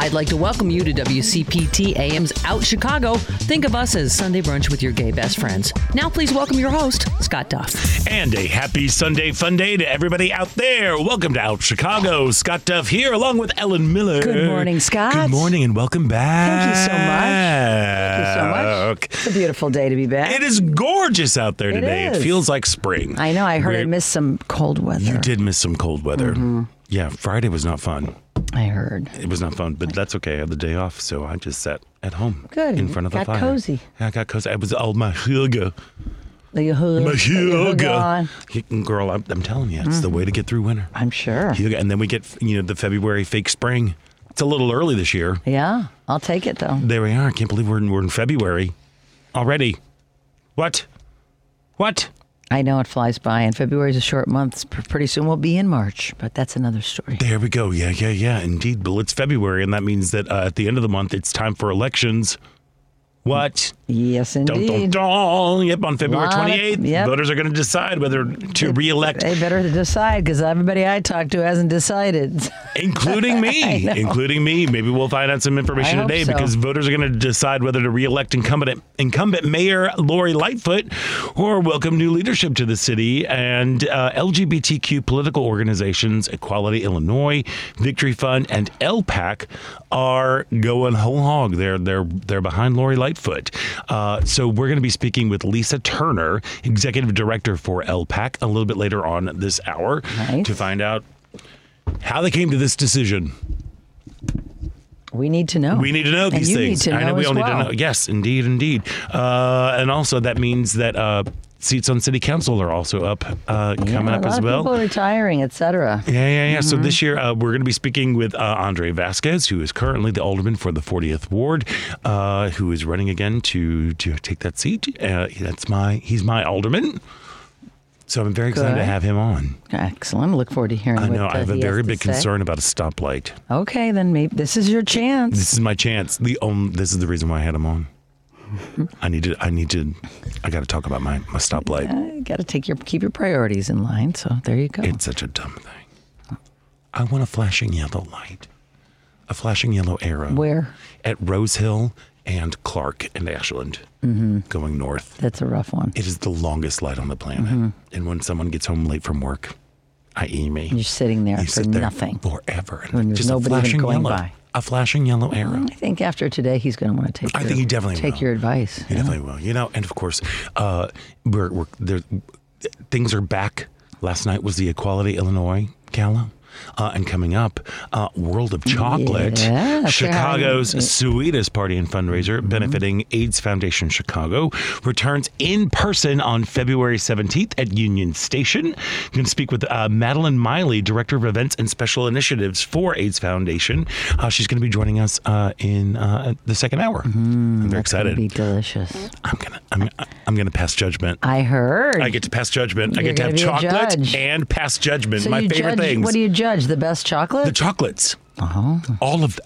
I'd like to welcome you to WCPT AM's Out Chicago. Think of us as Sunday brunch with your gay best friends. Now, please welcome your host, Scott Duff. And a happy Sunday fun day to everybody out there. Welcome to Out Chicago. Scott Duff here, along with Ellen Miller. Good morning, Scott. Good morning, and welcome back. Thank you so much. Thank you so much. It's a beautiful day to be back. It is gorgeous out there It today. It, is. feels like spring. I know. I heard I We're- missed some cold weather. You did miss some cold weather. Mm-hmm. Yeah, Friday was not fun. I heard. It was not fun, but that's okay. I had the day off, so I just sat at home. Good. In front of Got the fire. cozy. Yeah, I got cozy. I was all my yoga. The hood. My yoga. Girl, I'm, I'm telling you, it's the mm. way to get through winter. I'm sure. Yoga, and then we get you know the February fake spring. It's a little early this year. Yeah, I'll take it though. There we are. I can't believe we're in, we're in February already. What? What? I know it flies by, and February is a short month. Pretty soon we'll be in March, but that's another story. There we go. Yeah, yeah, yeah. Indeed. But it's February, and that means that uh, at the end of the month, it's time for elections. What? Yes, Dun, dun, indeed. dun. Yep, on February Lot of- 28th, yep. voters are going to decide whether to reelect, They better decide because everybody I talk to hasn't decided. including me. including me. Maybe we'll find out some information I today so. because voters are going to decide whether to reelect incumbent incumbent Mayor Lori Lightfoot or welcome new leadership to the city. And uh, LGBTQ political organizations, Equality Illinois, Victory Fund, and LPAC are going whole hog. They're they're they're behind Lori Lightfoot. Uh, so we're going to be speaking with Lisa Turner, executive director for LPAC, a little bit later on this hour Nice. to find out how they came to this decision. we need to know. We need to know these things. Know I know we all need to know. Yes, indeed, indeed. Uh, and also that means that uh, seats on city council are also up uh, Yeah, coming a up as well. People retiring, etc. Yeah, yeah, yeah. So Mm-hmm. this year uh, we're going to be speaking with uh, Andre Vasquez, who is currently the alderman for the 40th ward, uh, who is running again to to take that seat. Uh, that's my he's my alderman. So I'm very excited to have him on. Excellent. Look forward to hearing. I what, know uh, I have a very big concern about a stoplight. Okay, then maybe this is your chance. This is my chance. The um, this is the reason why I had him on. I need to. I need to. I got to talk about my my stoplight. Uh, Got to take your keep your priorities in line. So there you go. It's such a dumb thing. I want a flashing yellow light, a flashing yellow arrow. Where? At Rose Hill and Clark and Ashland, Mm-hmm. going north. That's a rough one. It is the longest light on the planet. Mm-hmm. And when someone gets home late from work, i.e. me, You're sitting there you for sit there nothing. forever. And When there's just a nobody even flashing going yellow, by. A flashing yellow arrow. I think after today, he's going to want to take. I your, think he definitely take will. your advice. You definitely will. You know, and of course, uh, we're, we're there. Things are back. Last night was the Equality Illinois Gala. Uh, and coming up, uh, World of Chocolate, Yeah, Chicago's right. sweetest party and fundraiser benefiting AIDS Foundation Chicago, returns in person on February 17th at Union Station. You can speak with uh, Madeline Miley, Director of Events and Special Initiatives for AIDS Foundation. Uh, she's going to be joining us uh, in uh, the second hour. I'm very excited. Be delicious. I'm gonna I'm I'm gonna pass judgment. I heard. I get to pass judgment. I You're get to have gonna be a chocolate and pass judgment. so My favorite judge, things. What do you judge? The best chocolate? the chocolates. All of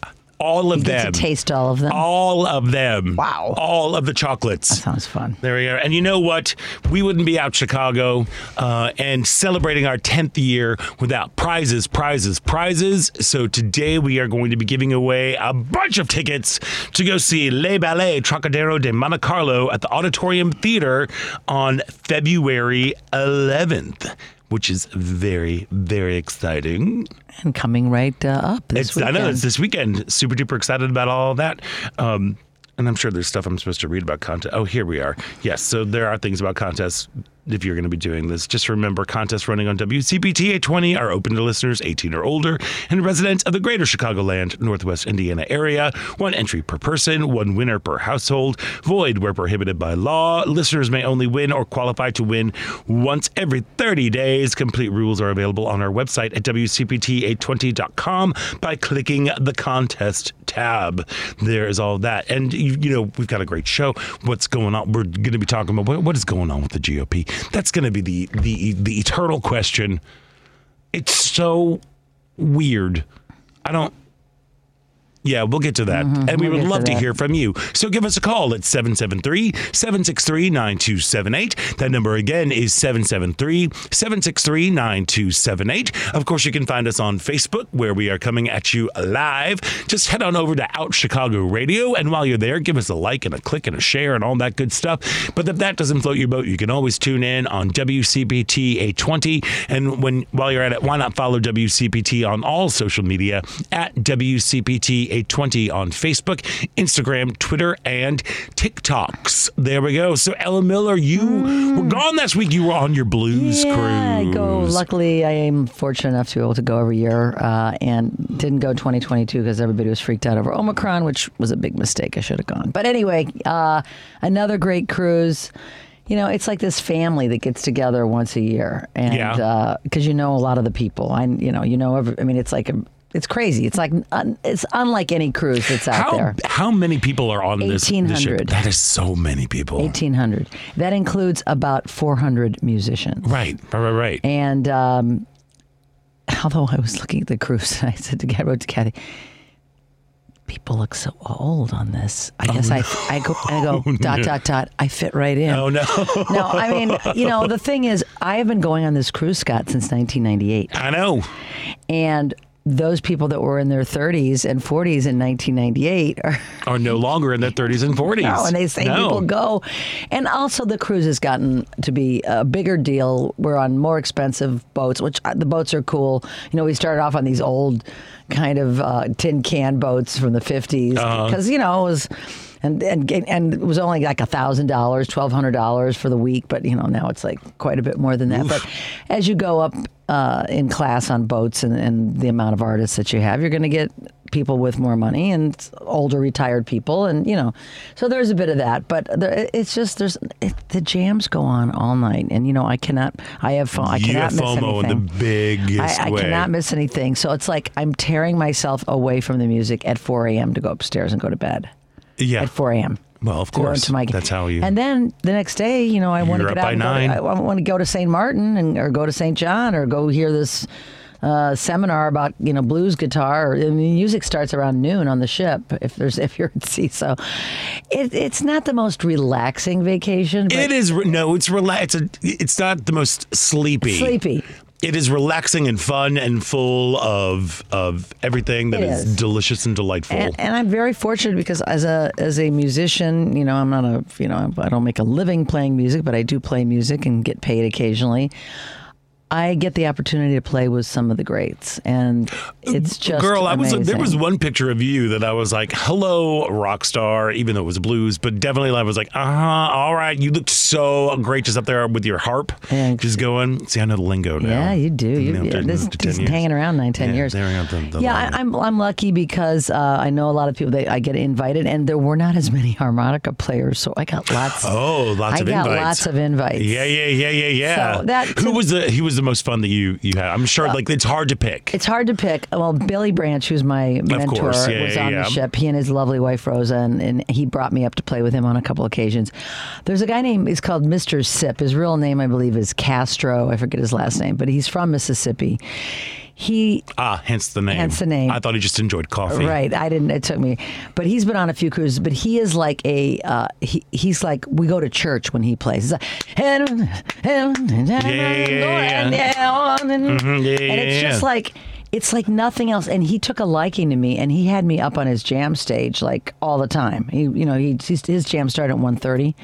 all of you them. taste all of them. all of them. Wow. All of the chocolates. That sounds fun. There we are. And you know what? We wouldn't be out Chicago uh, and celebrating our 10th year without prizes, prizes, prizes. So today we are going to be giving away a bunch of tickets to go see Le Ballet Trockadero de Monte Carlo at the Auditorium Theater on February 11th. Which is very, very exciting. And coming right uh, up this It's, weekend. I know it's this weekend. Super duper excited about all that. Um, and I'm sure there's stuff I'm supposed to read about content. Oh, here we are. Yes, so there are things about contests if you're going to be doing this. Just remember contests running on WCPT 820 are open to listeners 18 or older and residents of the greater Chicagoland, Northwest Indiana area. One entry per person, one winner per household. Void where prohibited by law. Listeners may only win or qualify to win once every 30 days. Complete rules are available on our website at WCPT820.com by clicking the contest tab. There is all that. And, you, you know, we've got a great show. What's going on? We're going to be talking about what, what is going on with the GOP. That's going to be the, the, the eternal question. It's so weird. I don't. Yeah, we'll get to that. And we Mm-hmm. we'll would get to love to, hear from you. So give us a call at 773 763 9278. That number again is 773 763 9278. Of course, you can find us on Facebook where we are coming at you live. Just head on over to Out Chicago Radio. And while you're there, give us a like and a click and a share and all that good stuff. But if that doesn't float your boat, you can always tune in on WCPT 820. And when while you're at it, why not follow WCPT on all social media at WCPT 820 on Facebook, Instagram, Twitter, and TikToks. There we go. So Ella Miller, you were gone last week. You were on your blues yeah, cruise. I go. Luckily, I am fortunate enough to be able to go every year, uh, and didn't go 2022 because everybody was freaked out over Omicron, which was a big mistake. I should have gone. But anyway, uh, another great cruise. You know, it's like this family that gets together once a year, and Yeah. because you know a lot of the people. I, you know, you know. Every, I mean, it's like a, it's crazy. It's like un, it's unlike any cruise that's out How, there. how many people are on this, this ship? 1800. That is so many people. 1800. That includes about 400 musicians. Right, right, right, right. And um, although I was looking at the cruise, I said to I wrote to Kathy, people look so old on this. I guess I I go I go dot dot dot. I fit right in. Oh no. No, I mean, you know, the thing is, I have been going on this cruise, Scott, since 1998, I know. and those people that were in their 30s and 40s in 1998 are Are no longer in their 30s and 40s. No, and they say No. people go. And also, the cruise has gotten to be a bigger deal. We're on more expensive boats, which uh, the boats are cool. You know, we started off on these old kind of uh, tin can boats from the 50s Uh-huh. because, you know, it was. And, and and it was only like a thousand dollars, twelve hundred dollars for the week, but you know now it's like quite a bit more than that. But as you go up uh, in class on boats and, and the amount of artists that you have, you're going to get people with more money and older retired people, and you know, so there's a bit of that. But there, it's just there's it, the jams go on all night, and you know I cannot I have phone I cannot miss FOMO in anything. the biggest I, I way. cannot miss anything. So it's like I'm tearing myself away from the music at 4 a.m. to go upstairs and go to bed yeah. at 4 a.m. Well, of to course. into my That's how you. And then the next day, you know, I want to get out. by and go nine. to, I want to go to St. Martin and or go to St. John or go hear this uh, seminar about you know blues guitar. I mean, music starts around noon on the ship if there's if you're at sea. So it, it's not the most relaxing vacation. But it is no, it's relax. It's, a, it's not the most sleepy. sleepy. It is relaxing and fun and full of of everything that is, is. delicious and delightful. And, and I'm very fortunate because as a as a musician, you know, I'm not a you know I don't make a living playing music, but I do play music and get paid occasionally. I get the opportunity to play with some of the greats, and it's just Girl, I was there was one picture of you that I was like, "Hello, rock star," even though it was blues, but definitely I was like, "Uh huh, all right." You look so great just up there with your harp, just going. See, I know the lingo now. Yeah, you do. You, know, yeah, after- this after 10 he's years. hanging around nine, ten Yeah, years. there we go, the- the yeah. I, I'm I'm lucky because uh, I know a lot of people that I get invited, and there were not as many harmonica players, so I got lots. Oh, lots I of got invites. lots of invites. Yeah, yeah, yeah, yeah, yeah. So that- who was the who was the most fun that you you had? I'm sure like it's hard to pick. It's hard to pick. Well, Billy Branch, who's my mentor. Yeah, was yeah, on yeah. the ship. He and his lovely wife Rosa, and, and he brought me up to play with him on a couple occasions. There's a guy named he's called Mr. Sipp. His real name, I believe, is Castro. I forget his last name, but he's from Mississippi. He ah, hence the name. Hence the name. I thought he just enjoyed coffee. Right. I didn't. It took me, but he's been on a few cruises. But he is like a. Uh, he he's like we go to church when he plays. He's like, and, yeah, yeah, and, and, yeah, and it's yeah, just like it's like nothing else. And he took a liking to me, and he had me up on his jam stage like all the time. He, you know, he his jam started at 1.30.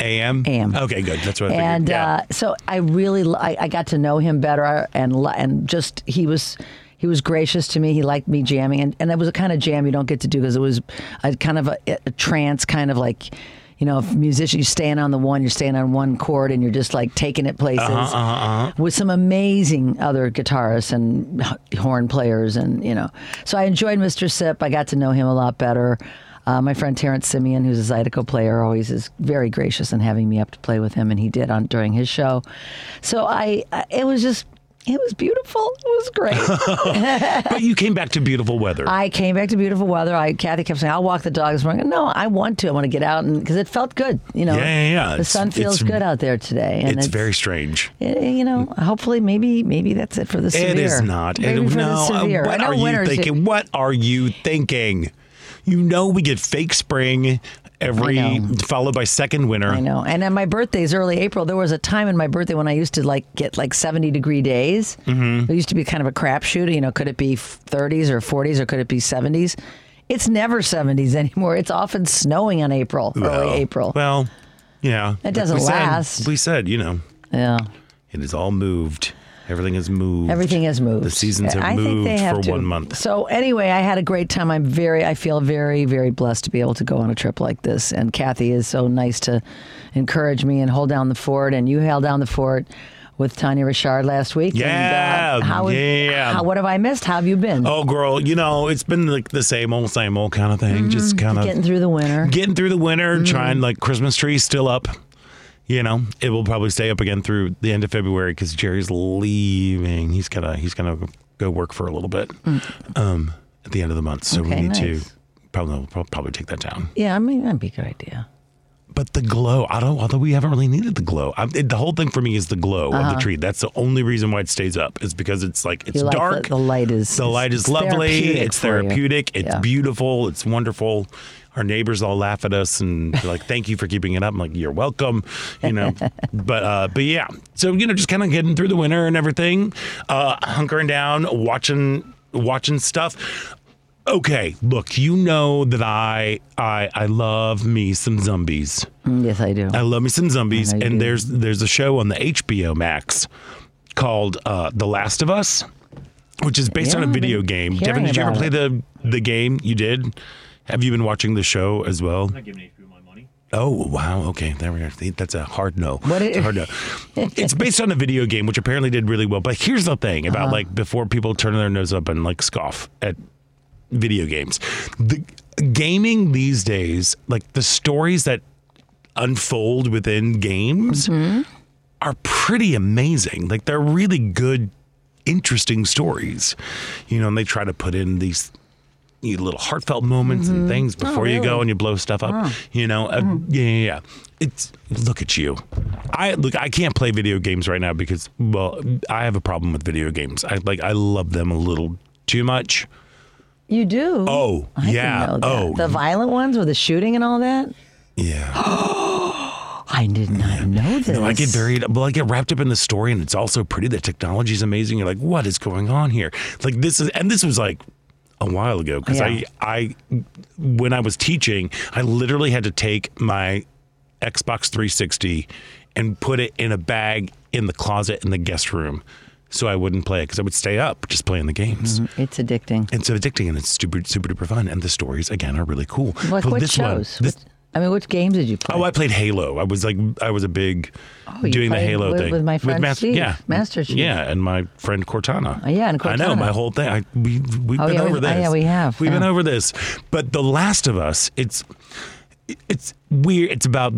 AM. AM. Okay, good. That's what I and yeah. uh, so I really I, I got to know him better and and just he was he was gracious to me. He liked me jamming, and, and it was a kind of jam you don't get to do because it was a kind of a, a trance, kind of like. You know, if musician, you're staying on the one, you're staying on one chord, and you're just like taking it places Uh-huh, with some amazing other guitarists and horn players, and you know. So I enjoyed Mr. Sipp. I got to know him a lot better. Uh, my friend Terrance Simien, who's a Zydeco player, always is very gracious in having me up to play with him, and he did on during his show. So I, I it was just It was beautiful. It was great. but you came back to beautiful weather. I came back to beautiful weather. I Kathy kept saying, "I'll walk the dog this morning." No, I want to. I want to get out and because it felt good. You know, Yeah, yeah, yeah. The It's- sun feels good out there today, and it's, very strange. eh, You know, hopefully, maybe, maybe that's it for the severe. It is not. Maybe It- no, uh, severe. What are you thinking? What are you thinking? You know we get fake spring every followed by second winter. I know. And then my birthday is early April. There was a time in my birthday when I used to like get like 70 degree days. Mm-hmm. It used to be kind of a crapshoot. You know, could it be 30s or 40s or could it be 70s? It's never 70s anymore. It's often snowing on April, Well, early April. Well, yeah. It doesn't we said- last. we said, you know, yeah. it is all moved. Everything has moved. Everything has moved. The seasons have I think moved they have for to. one month. So anyway, I had a great time. I'm very, I feel very, very blessed to be able to go on a trip like this. And Kathy is so nice to encourage me and hold down the fort. And you held down the fort with Tanya Richard last week. Yeah, And, uh, how, yeah. How, what have I missed? How have you been? Oh, girl, you know, it's been like the same old, same old kind of thing. Just kind of Mm-hmm. Getting through the winter. getting through the winter, trying like Christmas trees still up. You know, it will probably stay up again through the end of February because Jerry's leaving. He's gonna he's gonna go work for a little bit um, at the end of the month. So we Mm. Okay, need to probably probably take that down. yeah, I mean that'd be a good idea. But the glow, I don't. Although we haven't really needed the glow, it, the whole thing for me is the glow of the tree. That's the only reason why it stays up. Is because it's like it's Uh-huh. Like dark. the, the light is The light is lovely. therapeutic It's for you. therapeutic. It's Yeah. beautiful. It's wonderful. Our neighbors all laugh at us and like, "Thank you for keeping it up." I'm like, "You're welcome," you know. but uh, but yeah, so you know, just kind of getting through the winter and everything, uh, hunkering down, watching watching stuff. Okay, look, you know that I I I love me some zombies. Yes, I do. I love me some zombies, I know you and do. there's there's a show on the HBO Max called uh, The Last of Us, which is based on Yeah, a I've video game. Devin, did you ever play it. the the game? You did. Have you been watching the show as well? not giving HBO my money. Oh wow, okay, there we are. That's a hard no. What It's it- a hard no. it's based on a video game, which apparently did really well. But here's the thing about Uh-huh. like before people turn their nose up and like scoff at video games, the gaming these days, like the stories that unfold within games Mm-hmm. are pretty amazing. Like they're really good, interesting stories. You know, and they try to put in these you little heartfelt moments and things before you go Mm-hmm. and you blow stuff up. You know, uh, yeah, yeah, yeah. It's look at you. I look. I can't play video games right now because well, I have a problem with video games. I like. I love them a little too much. you do. Oh, I yeah. Oh, the violent ones with the shooting and all that. yeah. I did not know this. No, I get very well. I get wrapped up in the story, and it's also pretty. The technology is amazing. You're like, what is going on here? Like this is, and this was like a while ago because Yeah. I, I, when I was teaching, I literally had to take my Xbox 360 and put it in a bag in the closet in the guest room, so I wouldn't play it because I would stay up just playing the games. Mm-hmm. It's addicting. It's addicting and it's super, super duper fun. And the stories again are really cool. Like But what this one- shows? this- What- I mean, which games did you play? Oh, I played Halo. I was like, I was a big Oh, doing the Halo with- thing with my friend Mas- Steve, yeah, Master Chief. yeah, and my friend Cortana. Oh, yeah, and Cortana. I know my whole thing. I we we've Oh, been yeah, over oh, this. yeah, we have. We've been over this. But The Last of Us, it's it's weird. It's about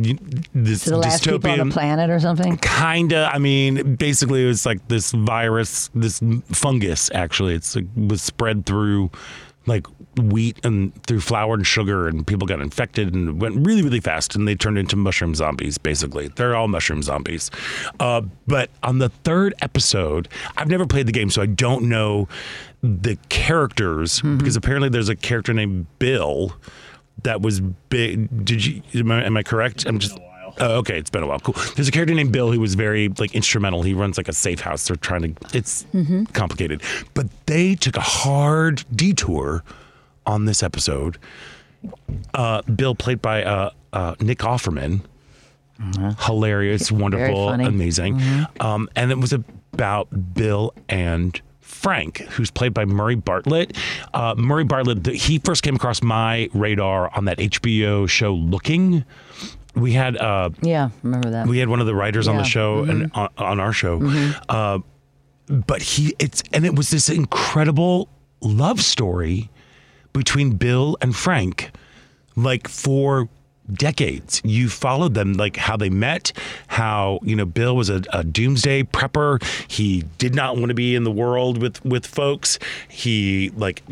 this last people on dystopian the planet or something? Kinda. I mean, basically, it was like this virus, this fungus. Actually, it's like, was spread through like wheat and through flour and sugar, and people got infected and went really, really fast, and they turned into mushroom zombies. Basically, they're all mushroom zombies. Uh, but on the third episode, I've never played the game, so I don't know the characters because apparently there's a character named Bill that was big. Did you? Am I, am I correct? I'm just. Oh, okay, it's been a while. Cool. There's a character named Bill who was very like instrumental. He runs like a safe house. They're trying to. It's complicated, but they took a hard detour on this episode. Uh, Bill, played by uh, uh, Nick Offerman, hilarious, wonderful, amazing, um, and it was about Bill and Frank, who's played by Murray Bartlett. Uh, Murray Bartlett, the, he first came across my radar on that HBO show Looking. We had uh, Yeah, remember that. we had one of the writers on the Yeah. show and on, on our show uh, but he it's and it was this incredible love story between bill and frank like for decades. You followed them, like how they met, how you know Bill was a, a doomsday prepper. He did not want to be in the world with with folks. He like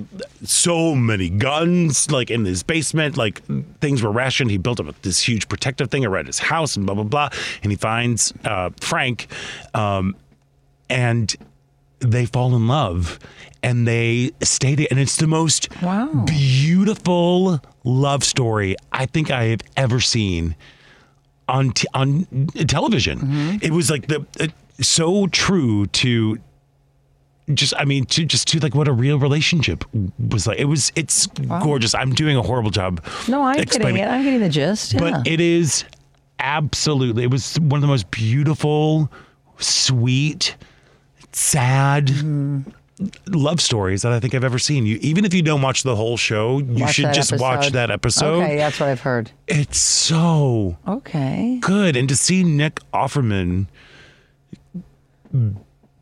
so many guns, like in his basement, like things were rationed. He built up this huge protective thing around his house and blah blah blah. And he finds uh, Frank, um, and they fall in love and they stay there and it's the most Wow. beautiful love story I think I have ever seen on t- on television. It was like the uh, so true to just I mean to just to like what a real relationship was like. It was it's gorgeous. I'm doing a horrible job. No, I'm getting it. I'm getting the gist. Yeah. but it is absolutely it was one of the most beautiful sweet sad love stories that i think i've ever seen you even if you don't watch the whole show you Watch should just watch that episode Okay, that's what I've heard. it's so Okay. good and to see nick offerman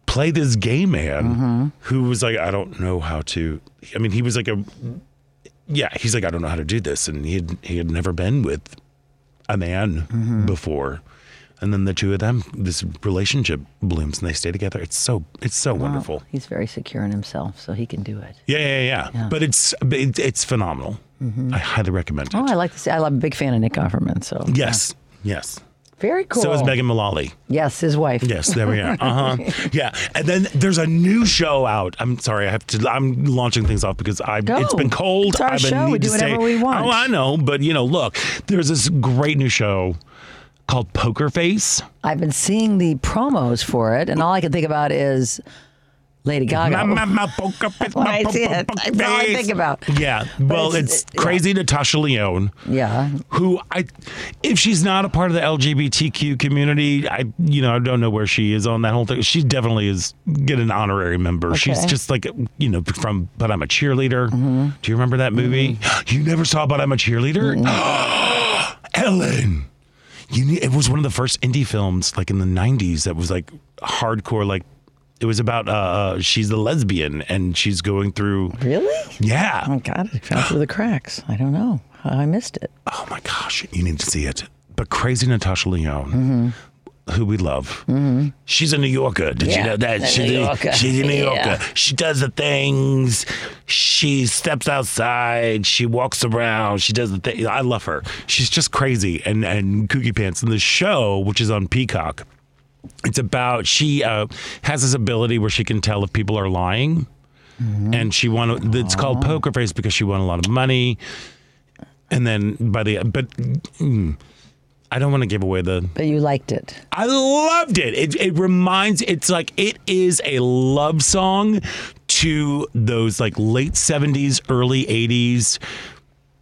play this gay man Mm-hmm. who was like i don't know how to i mean he was like a yeah he's like i don't know how to do this and he had he had never been with a man Mm-hmm. before and then the two of them this relationship blooms and they stay together it's so it's so wonderful He's very secure in himself, so he can do it. yeah yeah yeah, Yeah. but it's it, it's phenomenal i highly recommend it Oh, I like to see. I'm a big fan of Nick Offerman. So yes yes very cool. so is megan mullally Yes, his wife. Yes, there we are. Uh huh. yeah, and then there's a new show out. I'm sorry, I have to. I'm launching things off because I. Go. It's been cold. It's our I've been show. We do to stay- whatever we want. Oh, I know, but you know, look, there's this great new show called Poker Face. I've been seeing the promos for it, and all I can think about is Lady Gaga. Face, When I see it, that's all I think about. Yeah, well, it's- it's, it- yeah. crazy Natasha Lyonne. yeah. who I, if she's not a part of the LGBTQ community, I, you know, I don't know where she is on that whole thing. She definitely is get an honorary member. She's Okay. just like, you know, from But I'm a Cheerleader. Mm-hmm. Do you remember that movie? You never saw But I'm a Cheerleader? Ellen. You need, it was one of the first indie films like in the 90s that was like hardcore like it was about uh, uh she's a lesbian and she's going through Really? yeah Oh God, it fell through the cracks. I don't know I missed it. Oh my gosh, you need to see it. But crazy Natasha Lyonne, Mm-hmm. Who we love. She's a New Yorker. Did you know that? She's New a, Yorker. she's a New Yeah. Yorker. She does the things. She steps outside. She walks around. She does the thing. I love her. She's just crazy and and kooky pants. And the show, which is on Peacock, it's about she uh, has this ability where she can tell if people are lying. And she won. It's called Poker Face because she won a lot of money and then by the but mm, I don't want to give away the. But you liked it. I loved it. It it reminds. It's like it is a love song to those like late seventies, early eighties.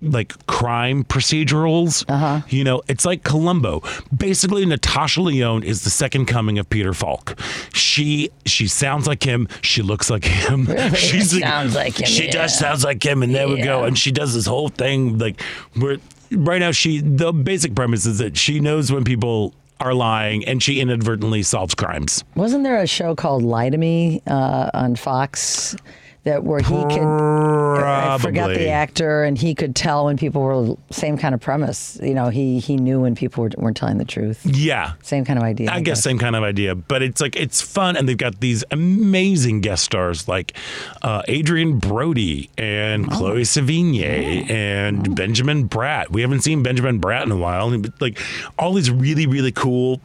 Like crime procedurals, uh-huh. you know, it's like Columbo. Basically, Natasha Lyonne is the second coming of Peter Falk. She she sounds like him. She looks like him. Really? She's Sounds like him, She yeah. does sounds like him, and there we go. And she does this whole thing like where right now she the basic premise is that she knows when people are lying and she inadvertently solves crimes. Wasn't there a show called Lie to Me uh, on Fox that where he could I forgot the actor and he could tell when people were same kind of premise. You know, he he knew when people were, weren't telling the truth. Yeah. Same kind of idea. I guess same kind of idea, but it's like it's fun, and they've got these amazing guest stars like uh, Adrien Brody and Chloe Sevigny and Benjamin Bratt. We haven't seen Benjamin Bratt in a while, like all these really really cool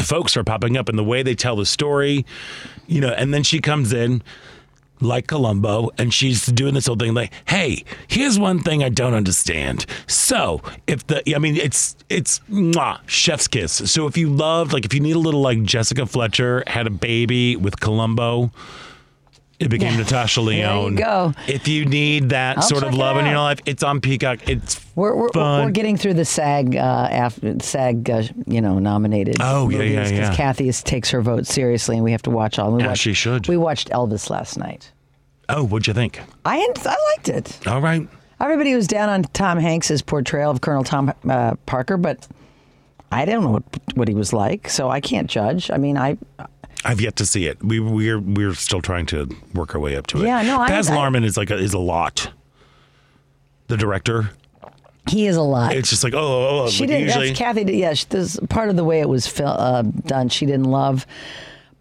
folks are popping up, and the way they tell the story, you know, and then she comes in. Like Columbo, and she's doing this whole thing like, "Hey, here's one thing I don't understand. So, if the, I mean, it's it's mwah, chef's kiss. So, if you loved, like, if you need a little like Jessica Fletcher had a baby with Columbo, it became Natasha Lyonne. There you go. If you need that I'll sort of love in your life, it's on Peacock. It's We're, we're, fun. we're getting through the SAG uh, after SAG, uh, you know, nominated. Oh, yeah, yeah, yeah. Kathy is, takes her vote seriously, and we have to watch all. We Yeah, watched, she should. We watched Elvis last night. oh, what'd you think? I I liked it. All right. Everybody was down on Tom Hanks's portrayal of Colonel Tom uh, Parker, but I don't know what, what he was like, so I can't judge. I mean, I I've yet to see it. We we're we're still trying to work our way up to it. Yeah, no, I- Baz I- Luhrmann is like a, is a lot. The director, He is a lot. It's just like oh, oh, oh she like didn't. usually. That's Kathy. Yeah, she, this part of the way it was fil- uh, done. She didn't love,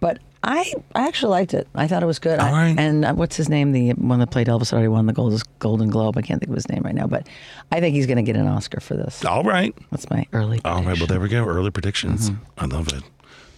but I I actually liked it. I thought it was good. I- All right. and uh, what's his name? The one that played Elvis already won the Gold, Golden Globe. I can't think of his name right now, but I think he's going to get an Oscar for this. All right. That's my early. All right. Well, there we go. Early predictions. I love it.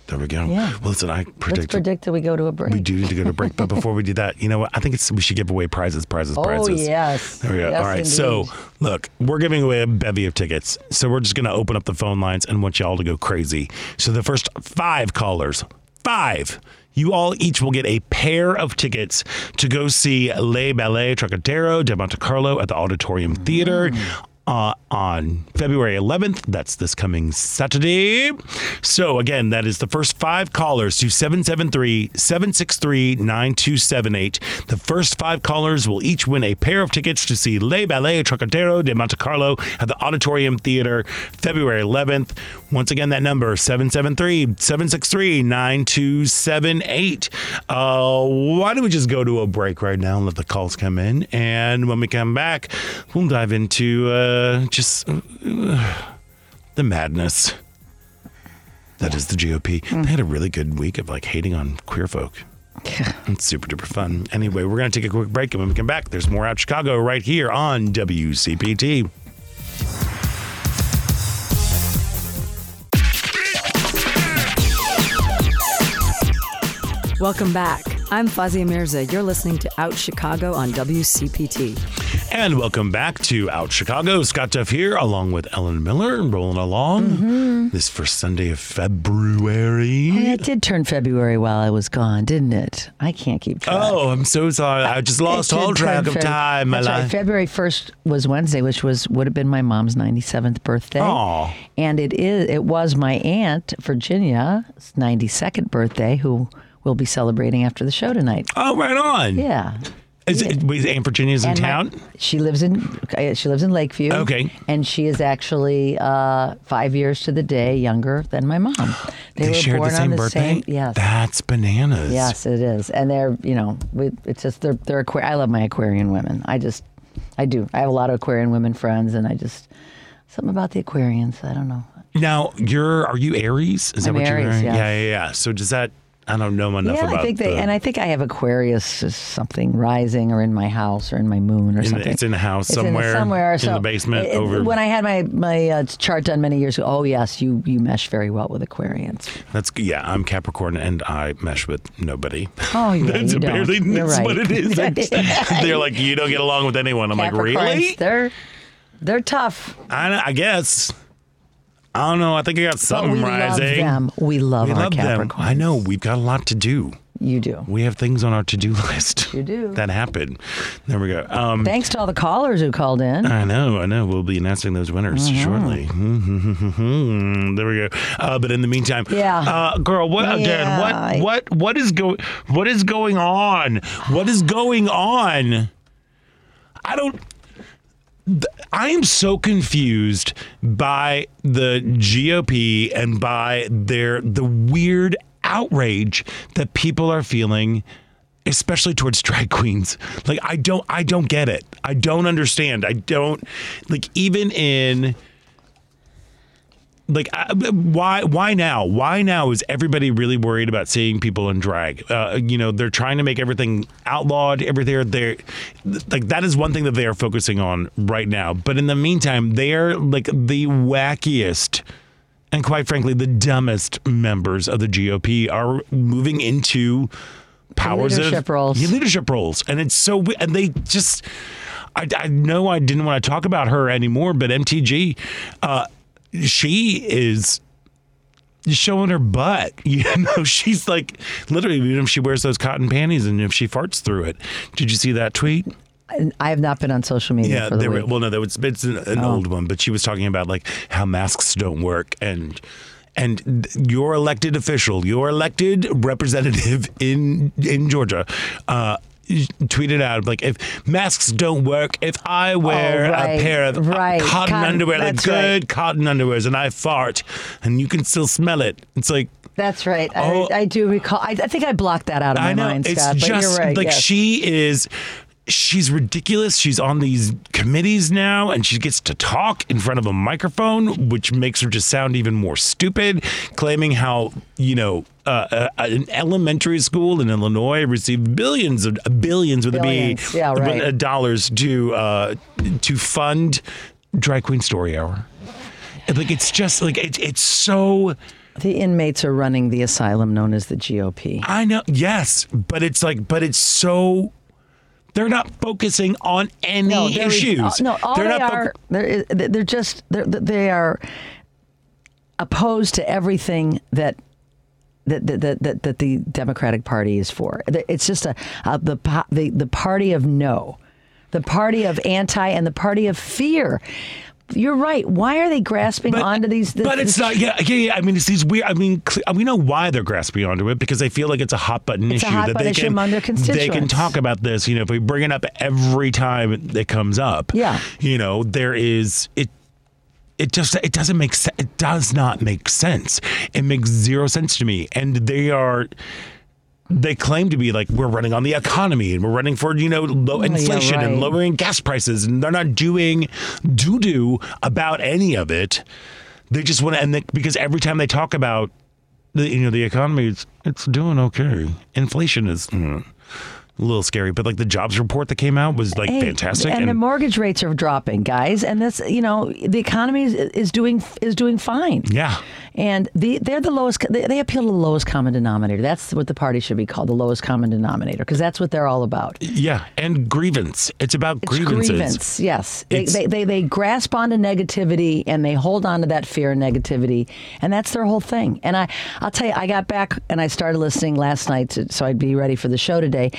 There we go. Yeah. Well, listen, I Let's predict. predict that we go to a break. we do need to go to a break, but before we do that, you know what? I think it's we should give away prizes, prizes, Oh prizes. yes. There we go. Yes, All right. So, look, we're giving away a bevy of tickets. So, we're just going to open up the phone lines and want y'all to go crazy. So, the first five callers, five, you all each will get a pair of tickets to go see Le Ballet Trockadero de Monte Carlo at the Auditorium Theater. Mm. Uh, on February 11th. That's this coming Saturday. So, again, that is the first five callers to 773 763 9278. The first five callers will each win a pair of tickets to see Le Ballet Trockadero de Monte Carlo at the Auditorium Theater February 11th. Once again, that number 773 763 9278. Uh, Why don't we just go to a break right now and let the calls come in? And when we come back, we'll dive into uh, just uh, the madness that is the GOP. They had a really good week of like hating on queer folk. It's super duper fun. Anyway, we're going to take a quick break, and when we come back, there's more out Chicago right here on WCPT. Welcome back. I'm Fawzia Mirza. You're listening to Out Chicago on WCPT. And welcome back to Out Chicago. Scott Duff here, along with Ellen Miller, rolling along mm-hmm. this first Sunday of February. Hey, it did turn February while I was gone, didn't it? I can't keep track. Oh, I'm so sorry. I just lost all track of Feb- time. My That's right. life. February first was Wednesday, which was would have been my mom's ninety seventh birthday. Aw. And it is it was my aunt Virginia's ninety second birthday, who we'll be celebrating after the show tonight. Oh, right on. Yeah. Is it, wait, Aunt Virginia's in And my- town? she lives in uh, she lives in Lakeview. Okay. And she is actually uh, five years to the day younger than my mom. They, They the same the birthday. same. Yes. That's bananas. Yes, it is, and they're you know we, it's just they're they're aqua- I love my Aquarian women. I just I do. I have a lot of Aquarian women friends, and I just something about the Aquarians. I don't know. Now you're are you Aries? Is I'm that what Aries, you're? yes. Yeah, yeah, yeah. So does that? I don't know enough yeah, about. I think they the- and I think I have Aquarius something rising or in my house or in my moon or In the- something. it's in the house It's in the- somewhere, somewhere in the basement it- over- When I had my my uh, chart done many years ago, oh yes, you you mesh very well with Aquarians. That's yeah. I'm Capricorn and I mesh with nobody. Oh yeah, That's you don't. apparently You're that's right. what it is. They're like you don't get along with anyone. I'm like really? They're they're tough. I, I guess. I don't know. I think I got something we rising. love them. We love We our love them. I know. We've got a lot to do. You do. We have things on our to-do list. You do. That happened. There we go. Um, Thanks to all the callers who called in. I know, I know. We'll be announcing those winners Mm-hmm. shortly. there we go. Uh, but in the meantime, Yeah. uh, girl, what again? Yeah. What what what is going? What is going on? What is going on? I don't. I am so confused by the GOP and by their the weird outrage that people are feeling especially towards drag queens. Like I don't I don't get it. I don't understand. I don't like even in like I- why why now? Why now is everybody really worried about seeing people in drag? Uh, you know they're trying to make everything outlawed everything they're like that is one thing that they are focusing on right now. But in the meantime they are like the wackiest and quite frankly the dumbest members of the GOP are moving into powers leadership of roles. Yeah, leadership roles. And it's so and they just I, I know I didn't want to talk about her anymore but MTG uh she is showing her butt. You know, she's like literally, you know, she wears those cotton panties and if she farts through it. Did you see that tweet? I have not been on social media Yeah, for the were, well, no, that was it's an, an Oh. old one, but she was talking about like how masks don't work and and your elected official, your elected representative in in Georgia, uh, tweeted out like if masks don't work, if I wear Oh, right, a pair of right. cotton, Cotton- underwear, like good right. cotton underwears, and I fart, and you can still smell it, it's like. That's right. Oh. I, I do recall. I, I think I blocked that out of my mind, it's Scott. But just you're right. like yes. she is. She's ridiculous. She's on these committees now and she gets to talk in front of a microphone, which makes her just sound even more stupid, claiming how, you know, uh, uh, an elementary school in Illinois received billions of billions with Billions. a B Yeah, right. uh, dollars to uh, to fund Drag Queen Story Hour. Like it's just like it's it's so The inmates are running the asylum known as the GOP. I know yes, but it's like but it's so they're not focusing on any they're- issues. no, all they're they not are, they're, they're just they're, they are opposed to everything that. That, that, that, that, that the Democratic Party is for. It's just a, a the, the the party of no, the party of anti, and the party of fear. You're right. Why are they grasping onto these? this- but it's this- not. Yeah, yeah, yeah. I mean, it's these weird. I mean, we know why they're grasping onto it because they feel like it's a hot button It's issue hot that button they can among their they can talk about this. You know, if we bring it up every time it comes up, Yeah. you know, there is it. It just it doesn't make sense. It does not make sense. It makes zero sense to me. And they are. They claim to be like we're running on the economy and we're running for you know low Oh, yeah, inflation and lowering gas prices and they're not doing doo doo about any of it. They just want to, and they, because every time they talk about the you know the economy, it's it's doing okay. Inflation is mm, a little scary, but like the jobs report that came out was like Hey, fantastic. and, the mortgage rates are dropping, guys. And this, you know, the economy is, is doing is doing fine. yeah, And the, they're the lowest. They, they appeal to the lowest common denominator. That's what the party should be called, the lowest common denominator, because that's what they're all about. yeah, and grievance. It's about It's grievances. grievance. Yes, they, they, they they grasp onto negativity and they hold on to that fear and negativity, and that's their whole thing. And I, I'll tell you, I got back and I started listening last night, to, so I'd be ready for the show today.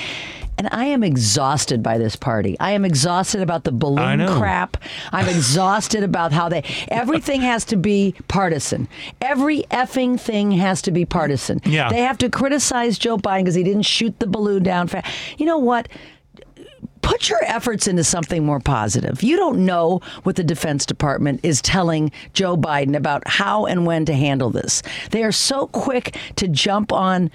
And I am exhausted by this party. I am exhausted about the balloon crap. I'm exhausted about how they everything has to be partisan. Every effing thing has to be partisan. Yeah. They have to criticize Joe Biden because he didn't shoot the balloon down fast. You know what? put your efforts into something more positive. You don't know what the Defense Department is telling Joe Biden about how and when to handle this. They are so quick to jump on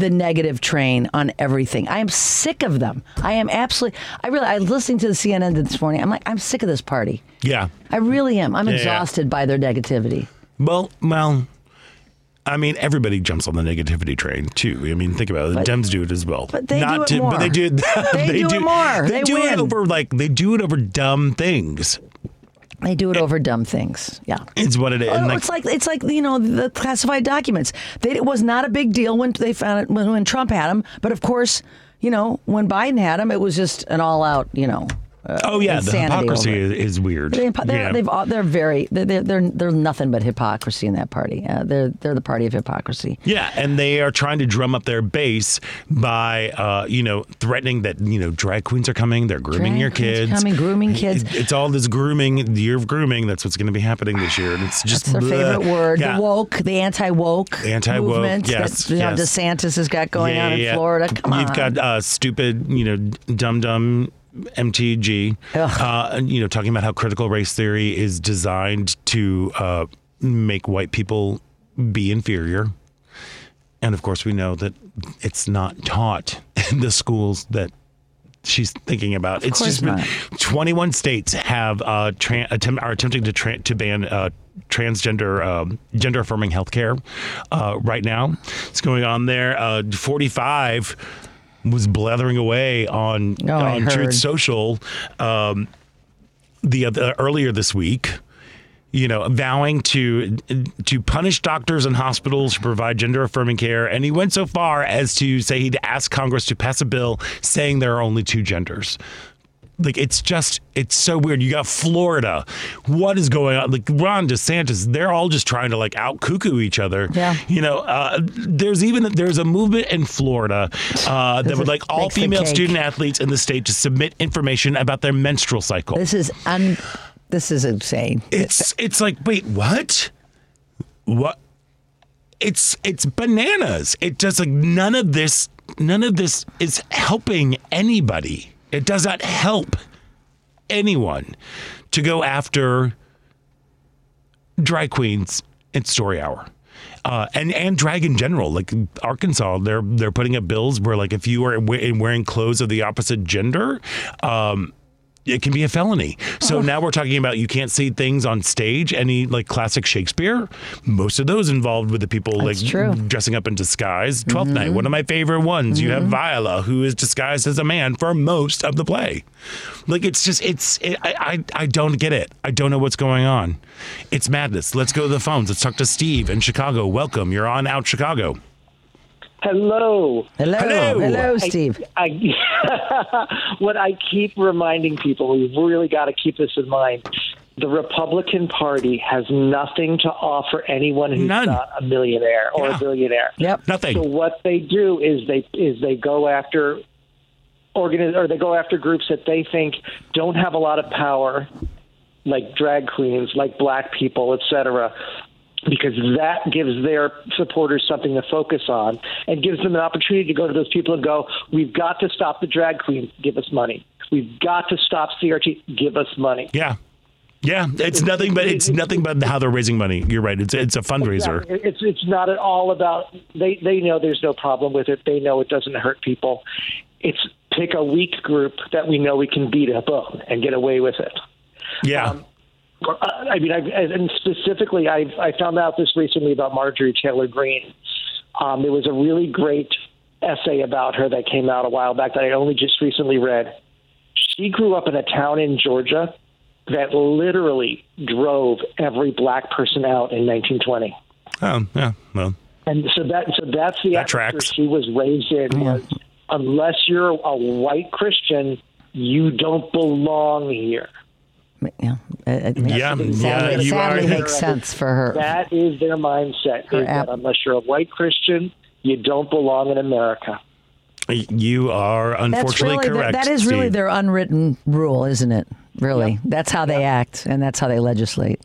the negative train on everything. I am sick of them. I am absolutely. I really. I was listening to the CNN this morning. I'm like, I'm sick of this party. Yeah. I really am. I'm Yeah, yeah. exhausted by their negativity. Well, well. I mean, everybody jumps on the negativity train too. I mean, think about it. But- the Dems do it as well. but they Not they do. It more. They, They do it over like they do it over dumb things. They do it over dumb things. Yeah. It's what it is. Oh, like, it's like it's like you know the classified documents. They, it was not a big deal when they found it when, when Trump had them, but of course, you know when Biden had them, it was just an all-out, you know. Uh, oh yeah, the hypocrisy over is, weird. They're, they're, yeah. they've they're very they're, they're they're nothing but hypocrisy in that party. Uh, they're they're the party of hypocrisy. Yeah, and they are trying to drum up their base by, uh, you know, threatening that you know drag queens are coming. They're grooming Drag your kids. coming, grooming kids. It- It's all this grooming, the year of grooming. That's what's going to be happening this year, and it's just That's their bleh. favorite word. Yeah. The woke, the anti-woke, Anti-woke, movement yes, that you know, yes. DeSantis has got going Yeah, on in. Florida. Come You've on, got uh, stupid, you know, dumb dumb MTG, uh, you know, talking about how critical race theory is designed to uh, make white people be inferior. And of course, we know that it's not taught in the schools that she's thinking about. it's just been not. 21 states have uh, tran attempt, are attempting to tra- to ban uh, transgender um, gender affirming healthcare uh, right now. It's going on there. Uh, 45 was blathering away on Oh, on. Truth Social um, the other, earlier this week you know, vowing to to punish doctors and hospitals who provide gender affirming care, and he went so far as to say he'd ask Congress to pass a bill saying there are only two genders. Like it's just it's so weird. You got Florida. What is going on? Like Ron DeSantis, they're all just trying to like out cuckoo each other. Yeah. You know, uh, there's even there's a movement in Florida uh, that would like all female student athletes in the state to submit information about their menstrual cycle. This is un. This is insane. It's it's like wait what? What? It's it's bananas. It just like none of this none of this is helping anybody. It does not help anyone to go after drag queens in story hour. Uh, and and drag in general, like Arkansas, they're they're putting up bills where like if you are wearing clothes of the opposite gender, um, it can be a felony. So Oh. now we're talking about you can't see things on stage. Any like classic Shakespeare, most of those involved with the people That's like true. Mm-hmm. dressing up in disguise. 12th night, one of my favorite ones. You have Viola, who is disguised as a man for most of the play. Like it's just it's it, I, I I don't get it. I don't know what's going on. It's madness. Let's go to the phones. Let's talk to Steve in Chicago. Welcome. You're on Out Chicago. Hello. Hello, Hello. hello, Steve. I, what I keep reminding people, we've really got to keep this in mind. The Republican Party has nothing to offer anyone who's None. not a millionaire or Yeah. a billionaire. Yep. Nothing. So what they do is they is they go after organi- or they go after groups that they think don't have a lot of power, like drag queens, like black people, etc. Because that gives their supporters something to focus on and gives them an opportunity to go to those people and go, We've got to stop the drag queens, give us money. We've got to stop CRT, give us money. Yeah. Yeah, it's nothing but it's nothing but how they're raising money. You're right. It's it's a fundraiser. Exactly. It's it's not at all about they they know there's no problem with it. They know it doesn't hurt people. It's pick a weak group that we know we can beat up on and get away with it. Yeah. Um, I mean, I, and specifically, I I found out this recently about Marjorie Taylor Greene. Um, there was a really great essay about her that came out a while back that I only just recently read. She grew up in a town in Georgia that literally drove every black person out in 1920. oh, yeah. Well, And so that so that's the That atmosphere she was raised in. Was unless you're a white Christian, you don't belong here. Yeah, it, it makes, Yeah, sadly, yeah, it you sadly are- makes sense for her. That is their mindset. Her Is that unless you're a white Christian, you don't belong in America. you are unfortunately really correct. that is really Steve. their unwritten rule, isn't it? Really, that's how they act, and that's how they legislate.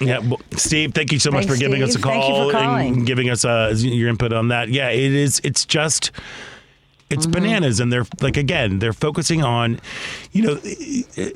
Yeah, well, Steve, thank you so much Thanks, for giving us a Steve. Thank you call for calling. and giving us uh, your input on that. Yeah, it is. It's just. It's bananas, and they're like again, they're focusing on, you know,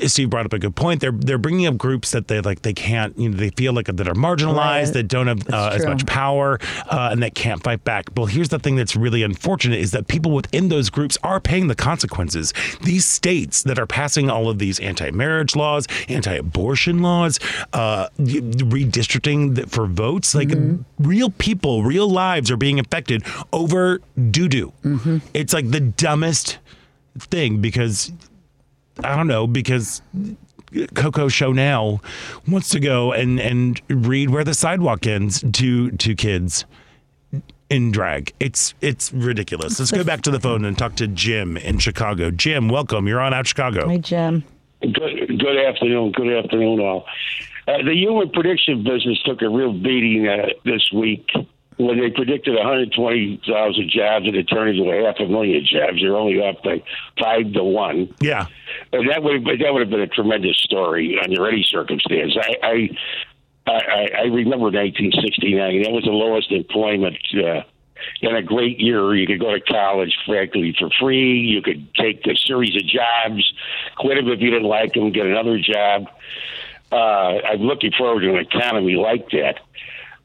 Steve brought up a good point. They're they're bringing up groups that they like they can't, you know, they feel like that are marginalized, Right. that don't have uh, as much power, uh, and that can't fight back. Well, here's the thing that's really unfortunate is that people within those groups are paying the consequences. These states that are passing all of these anti-marriage laws, anti-abortion laws, uh, redistricting for votes, like real people, real lives are being affected over doo doo. It's like the dumbest thing because I don't know because Coco Chanel wants to go and and read where the sidewalk ends to to kids in drag. It's it's ridiculous. Let's go back to the phone and talk to Jim in Chicago. Jim, welcome. You're on out Chicago. Hey, Jim. Good, good afternoon. Good afternoon, all. Uh, the human prediction business took a real beating uh, this week when they predicted 120,000 jobs and it turned into a half a million jobs. They're only up by five to one, Yeah. and that would that would have been a tremendous story under any circumstance. I. I I, I remember 1969. That was the lowest employment uh, in a great year. You could go to college practically for free. You could take a series of jobs, quit them if you didn't like them, get another job. Uh, I'm looking forward to an economy like that.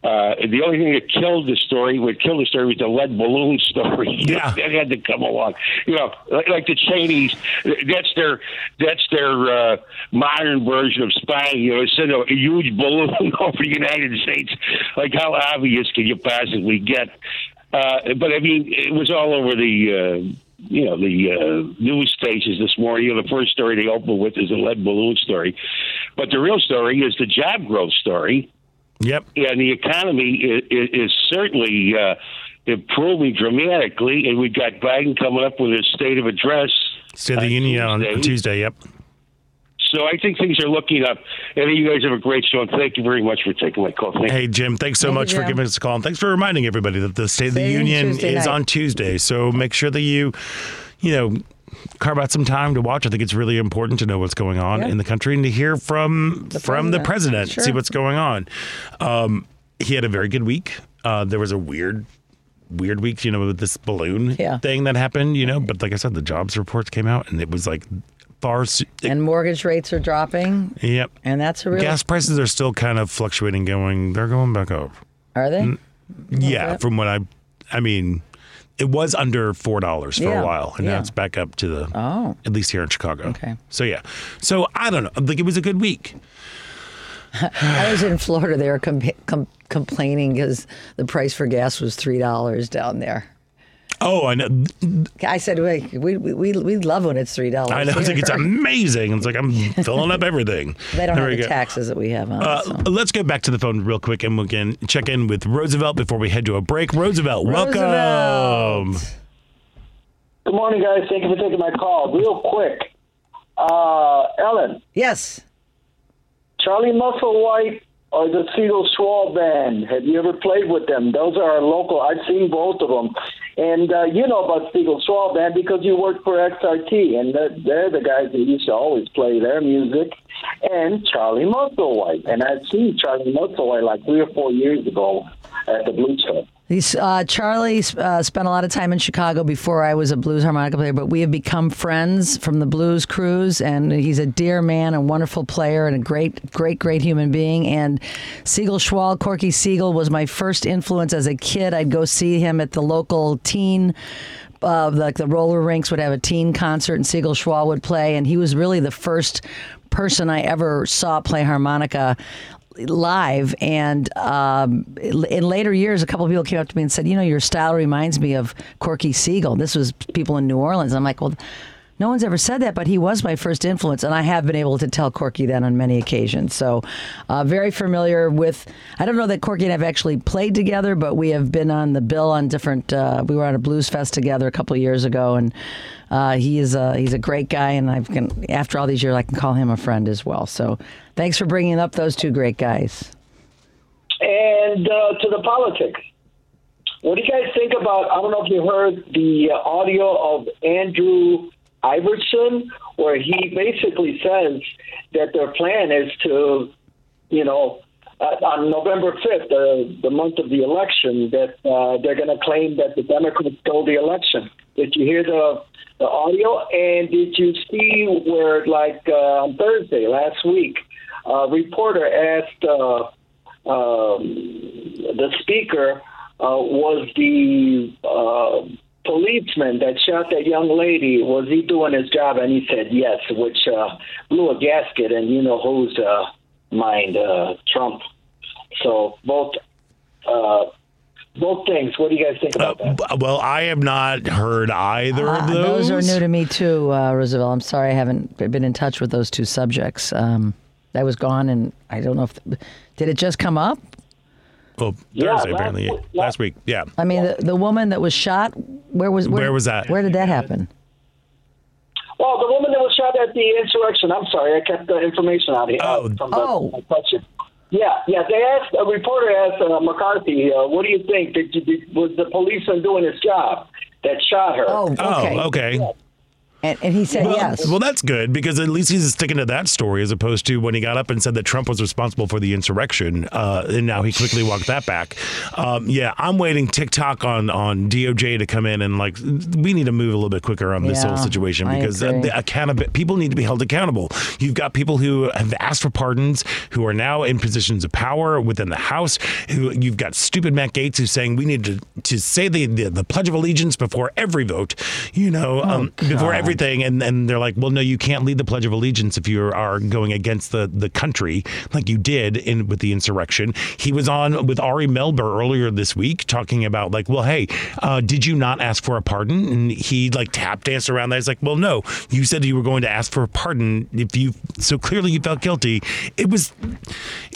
Uh, the only thing that killed the story, what killed the story, was the lead balloon story. Yeah. that had to come along. You know, like, like the Chinese, that's their that's their uh, modern version of spying. You know, send a, a huge balloon over the United States. Like, how obvious can you possibly get? Uh, but I mean, it was all over the. Uh, you know the uh, news stations this morning. You know, the first story they opened with is the lead balloon story, but the real story is the job growth story Yep. and the economy is, is certainly uh, improving dramatically. And we've got Biden coming up with his state of address. State of the on Union on Tuesday. Tuesday. Yep. So I think things are looking up. I think you guys have a great show. And thank you very much for taking my call. Thank. Hey, Jim, thanks so Thank you, much for giving us a call. And thanks for reminding everybody that the State of the Union Tuesday is night. on Tuesday. So make sure that you, you know, carve out some time to watch. I think it's really important to know what's going on Yeah. in the country and to hear from from the president. president, Sure. see what's going on. Um, he had a very good week. Uh, there was a weird weird week, you know, with this balloon Yeah. thing that happened, you know, but like I said, the jobs reports came out and it was like far And mortgage rates are dropping, Yep. and that's a real. Gas prices are still kind of fluctuating going. They're going back up. Are they? Yeah, bit. from what I, I mean, it was under four dollars for Yeah, a while, and yeah. now it's back up to the. Oh. At least here in Chicago. Okay. So yeah, so I don't know. Like it was a good week. I was in Florida. They were com- com- complaining because the price for gas was three dollars down there. Oh, I know. I said, "Wait, we we we, we love when it's three dollars." I know. It's like it's amazing. It's like I'm filling up everything. They don't There have the go. taxes that we have on. Uh, so. Let's get back to the phone real quick and we can check in with Roosevelt before we head to a break. Roosevelt, welcome. Good morning, guys. Thank you for taking my call. Real quick, uh, Ellen, Yes. Charlie Musselwhite or the Siegel Schwall Band. Have you ever played with them? Those are our local. I've seen both of them. And uh, you know about Schwall Band because you worked for XRT, and they're, they're the guys that used to always play their music. And Charlie Musselwhite. And I've seen Charlie Musselwhite like three or four years ago at the Blues Club. Uh, Charlie uh, spent a lot of time in Chicago before I was a blues harmonica player, but we have become friends from the blues cruise, and he's a dear man, a wonderful player, and a great, great, great human being. And Siegel Schwall, Corky Siegel, was my first influence as a kid. I'd go see him at the local teen. Uh, like the roller rinks would have a teen concert, and Siegel Schwall would play, and he was really the first person I ever saw play harmonica live. And um, in later years a couple of people came up to me and said you know your style reminds me of corky siegel this was people in new orleans. I'm like well no one's ever said that but he was my first influence and i have been able to tell corky that on many occasions. So uh, very familiar with i don't know that corky and i've actually played together but we have been on the bill on different uh, we were on a blues fest together a couple years ago and uh, he is a he's a great guy, and I've can after all these years I can call him a friend as well. So thanks for bringing up those two great guys. And uh, to the politics. What do you guys think about? I don't know if you heard the audio of Andrew Iverson, where he basically says that their plan is to, you know, uh, on November 5th, uh, the month of the election, that uh, they're going to claim that the Democrats stole the election. Did you hear the, the audio? And did you see where, like uh, on Thursday last week, a reporter asked uh, um, the speaker, uh, was the uh, policeman that shot that young lady, was he doing his job? And he said yes, which uh, blew a gasket, and you know whose uh, mind, uh, Trump. So both. Uh, both things. What do you guys think Uh, about that? b- well, I have not heard either of Uh, those. those are new to me too, uh, Roosevelt. I'm sorry I haven't been in touch with those two subjects. Um, I was gone, and I don't know if did it just come up. Well, Yeah, Thursday last apparently. week- Last week, yeah. I mean, the, the woman that was shot. Where was where, Where was that? Where did that happen? Well, the woman that was shot at the insurrection. I'm sorry, I kept the information out of here. Oh. uh, from the Oh. my question. Yeah, yeah. They asked a reporter asked uh, McCarthy, uh, "What do you think? Did, you- did, was the policeman doing his job that shot her?" Oh, okay. Oh, okay. And, and he said Well, yes. well, that's good because at least he's sticking to that story as opposed to when he got up and said that Trump was responsible for the insurrection, uh, and now he quickly walked that back. Um, yeah, I'm waiting TikTok on on DOJ to come in and like we need to move a little bit quicker on this Yeah, whole situation because uh, the accountability people need to be held accountable. You've got people who have asked for pardons who are now in positions of power within the House. Who you've got stupid Matt Gaetz who's saying we need to to say the the, the Pledge of Allegiance before every vote. You know, um, before everything, and and they're like, well, no, you can't lead the Pledge of Allegiance if you are going against the the country like you did in with the insurrection. He was on with Ari Melber earlier this week talking about like, well, hey, uh, did you not ask for a pardon? And he like tap danced around that. He's like, well, no, you said you were going to ask for a pardon if you so clearly you felt guilty. It was.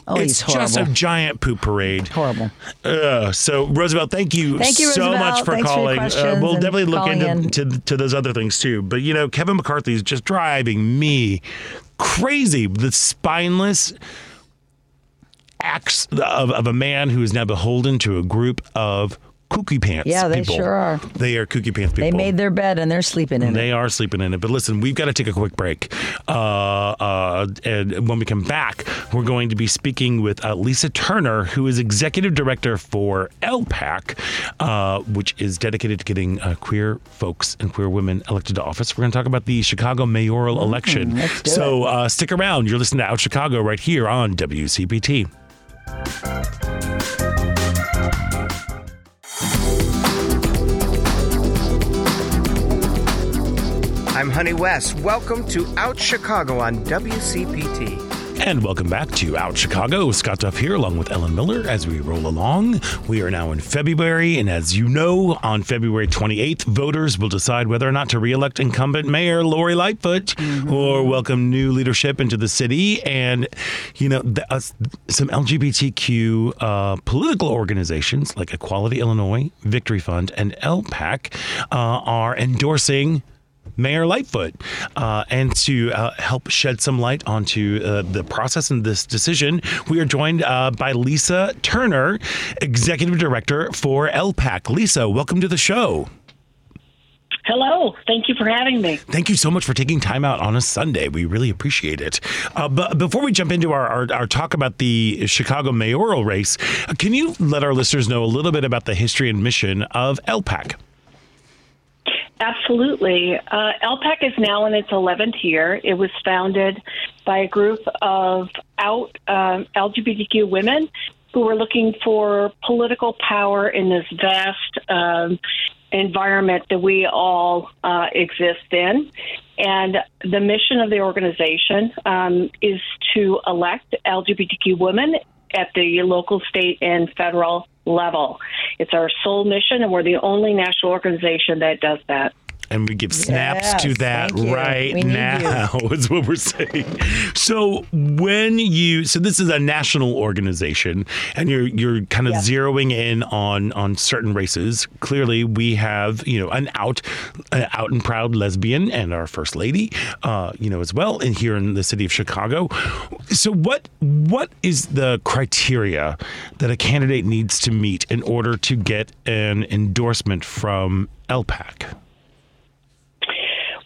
Oh, it's just a giant poop parade. Horrible. Uh, so Roosevelt, thank you, Thank you, so Roosevelt. much for Thanks for calling. uh, we'll definitely look into in. to, to those other things too. But you know, Kevin McCarthy is just driving me crazy. The spineless acts of, of a man who is now beholden to a group of kooky pants. Yeah, they people. sure are. They are kooky pants people. They made their bed and they're sleeping in it. They are sleeping in it. But listen, we've got to take a quick break. Uh, uh, and when we come back, we're going to be speaking with uh, Lisa Turner, who is executive director for LPAC, uh, which is dedicated to getting uh, queer folks and queer women elected to office. We're going to talk about the Chicago mayoral election. Mm, let's so uh, stick around. You're listening to Out Chicago right here on WCPT. I'm Honey West. Welcome to Out Chicago on WCPT. And welcome back to Out Chicago. Scott Duff here, along with Ellen Miller, as we roll along. We are now in February, and as you know, on February 28th, voters will decide whether or not to reelect incumbent Mayor Lori Lightfoot mm-hmm. or welcome new leadership into the city. And, you know, the, uh, some LGBTQ uh, political organizations like Equality Illinois, Victory Fund, and LPAC uh, are endorsing Mayor Lightfoot, uh, and to uh, help shed some light onto uh, the process and this decision, we are joined uh, by Lisa Turner, Executive Director for LPAC. Lisa, welcome to the show. Hello. Thank you for having me. Thank you so much for taking time out on a Sunday. We really appreciate it. Uh, but before we jump into our, our, our, talk about the Chicago mayoral race, can you let our listeners know a little bit about the history and mission of LPAC? Absolutely. Uh, LPAC is now in its 11th year. It was founded by a group of out um, LGBTQ women who were looking for political power in this vast um, environment that we all uh, exist in. And the mission of the organization um, is to elect LGBTQ women at the local, state, and federal level. It's our sole mission, and we're the only national organization that does that and we give snaps yes, to that right now is what we're saying. So when you so this is a national organization and you're you're kind of zeroing in on on certain races. Clearly we have you know an out an out and proud lesbian and our first lady uh, you know as well and here in the city of chicago. So what what is the criteria that a candidate needs to meet in order to get an endorsement from LPAC?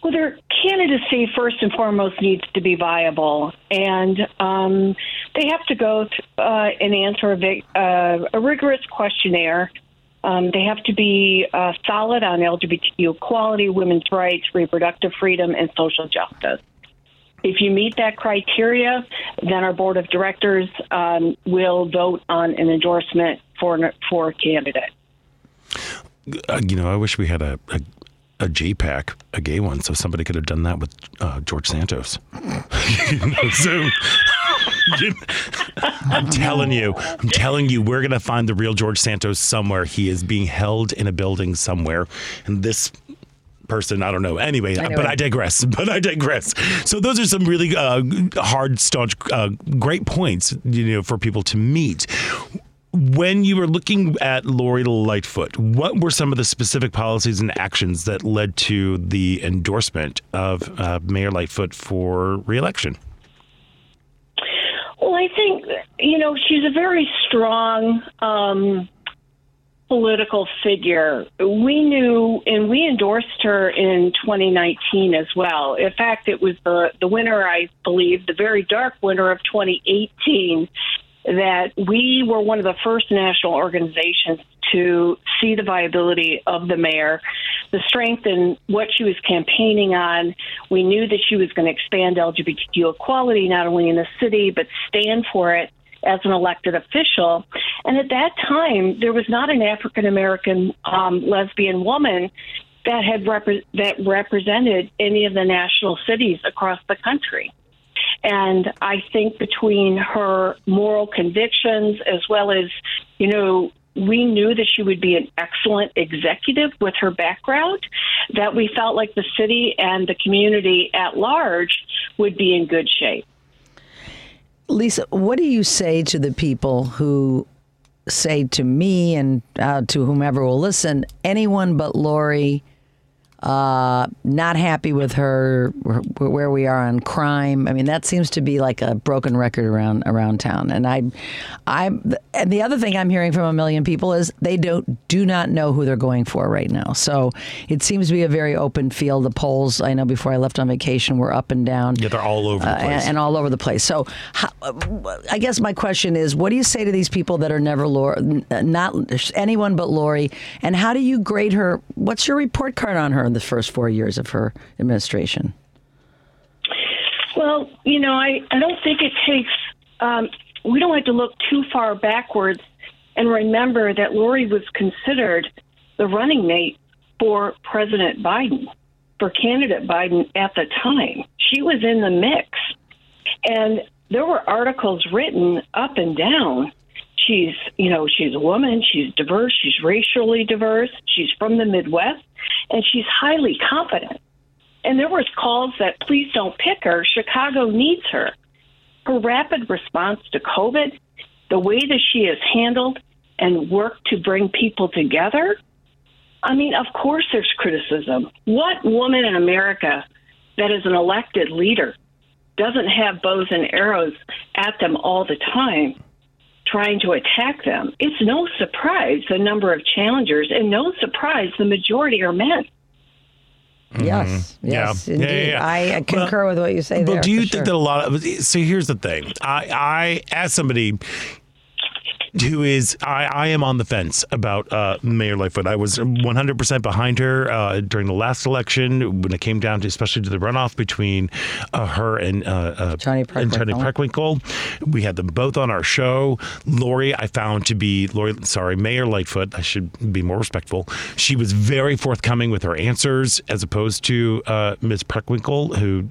Well, their candidacy first and foremost needs to be viable, and um, they have to go th- uh, and answer a, uh, a rigorous questionnaire. Um, they have to be uh, solid on LGBTQ equality, women's rights, reproductive freedom, and social justice. If you meet that criteria, then our board of directors um, will vote on an endorsement for for a candidate. Uh, you know, I wish we had a, a a JPAC, a gay one, so somebody could have done that with uh, George Santos. you know, so, I'm telling you, I'm telling you, we're gonna find the real George Santos somewhere. He is being held in a building somewhere, and this person. I don't know. Anyway, anyway, but I digress. But I digress. So those are some really uh, hard, staunch, uh, great points, you know, for people to meet when you were looking at Lori Lightfoot, what were some of the specific policies and actions that led to the endorsement of uh, Mayor Lightfoot for reelection? Well, I think, you know, she's a very strong um, political figure. We knew, and we endorsed her in 2019 as well. In fact, it was the, the winner, I believe, the very dark winner of 2018 that we were one of the first national organizations to see the viability of the mayor, the strength in what she was campaigning on. We knew that she was going to expand LGBTQ equality not only in the city, but stand for it as an elected official. And at that time, there was not an African American um, lesbian woman that had repre- that represented any of the national cities across the country. And I think between her moral convictions as well as, you know, we knew that she would be an excellent executive with her background, that we felt like the city and the community at large would be in good shape. Lisa, what do you say to the people who say to me and uh, to whomever will listen, anyone but Lori uh, not happy with her where we are on crime. I mean, that seems to be like a broken record around around town. And I, I, and the other thing I'm hearing from a million people is they don't do not know who they're going for right now. So it seems to be a very open field. The polls I know before I left on vacation were up and down. Yeah, they're all over the place uh, and, and, all over the place. So how, I guess my question is, what do you say to these people that are never Lori, not anyone but Lori, and how do you grade her? What's your report card on her? In the first four years of her administration? Well, you know, I, I don't think it takes, um, we don't have to look too far backwards and remember that Lori was considered the running mate for President Biden. for candidate Biden at the time. She was in the mix. And there were articles written up and down. She's, you know, she's a woman, she's diverse, she's racially diverse, she's from the Midwest, and she's highly confident. And there was calls that please don't pick her. Chicago needs her. Her rapid response to COVID, the way that she has handled and worked to bring people together. I mean, of course there's criticism. What woman in America that is an elected leader doesn't have bows and arrows at them all the time trying to attack them? It's no surprise the number of challengers, and no surprise the majority are men. Yes, Mm-hmm. Yeah. yes, Yeah, indeed. yeah, yeah. I, I concur Well, with what you say But there. do you think sure. that a lot of so here's the thing. I I as somebody who is I, I am on the fence about uh, Mayor Lightfoot. I was 100% behind her uh, during the last election when it came down to especially to the runoff between uh, her and uh, uh, Toni and Toni Preckwinkle. Preckwinkle. We had them both on our show. Lori, I found to be Lori. Sorry, Mayor Lightfoot. I should be more respectful. She was very forthcoming with her answers, as opposed to uh, Ms. Preckwinkle, who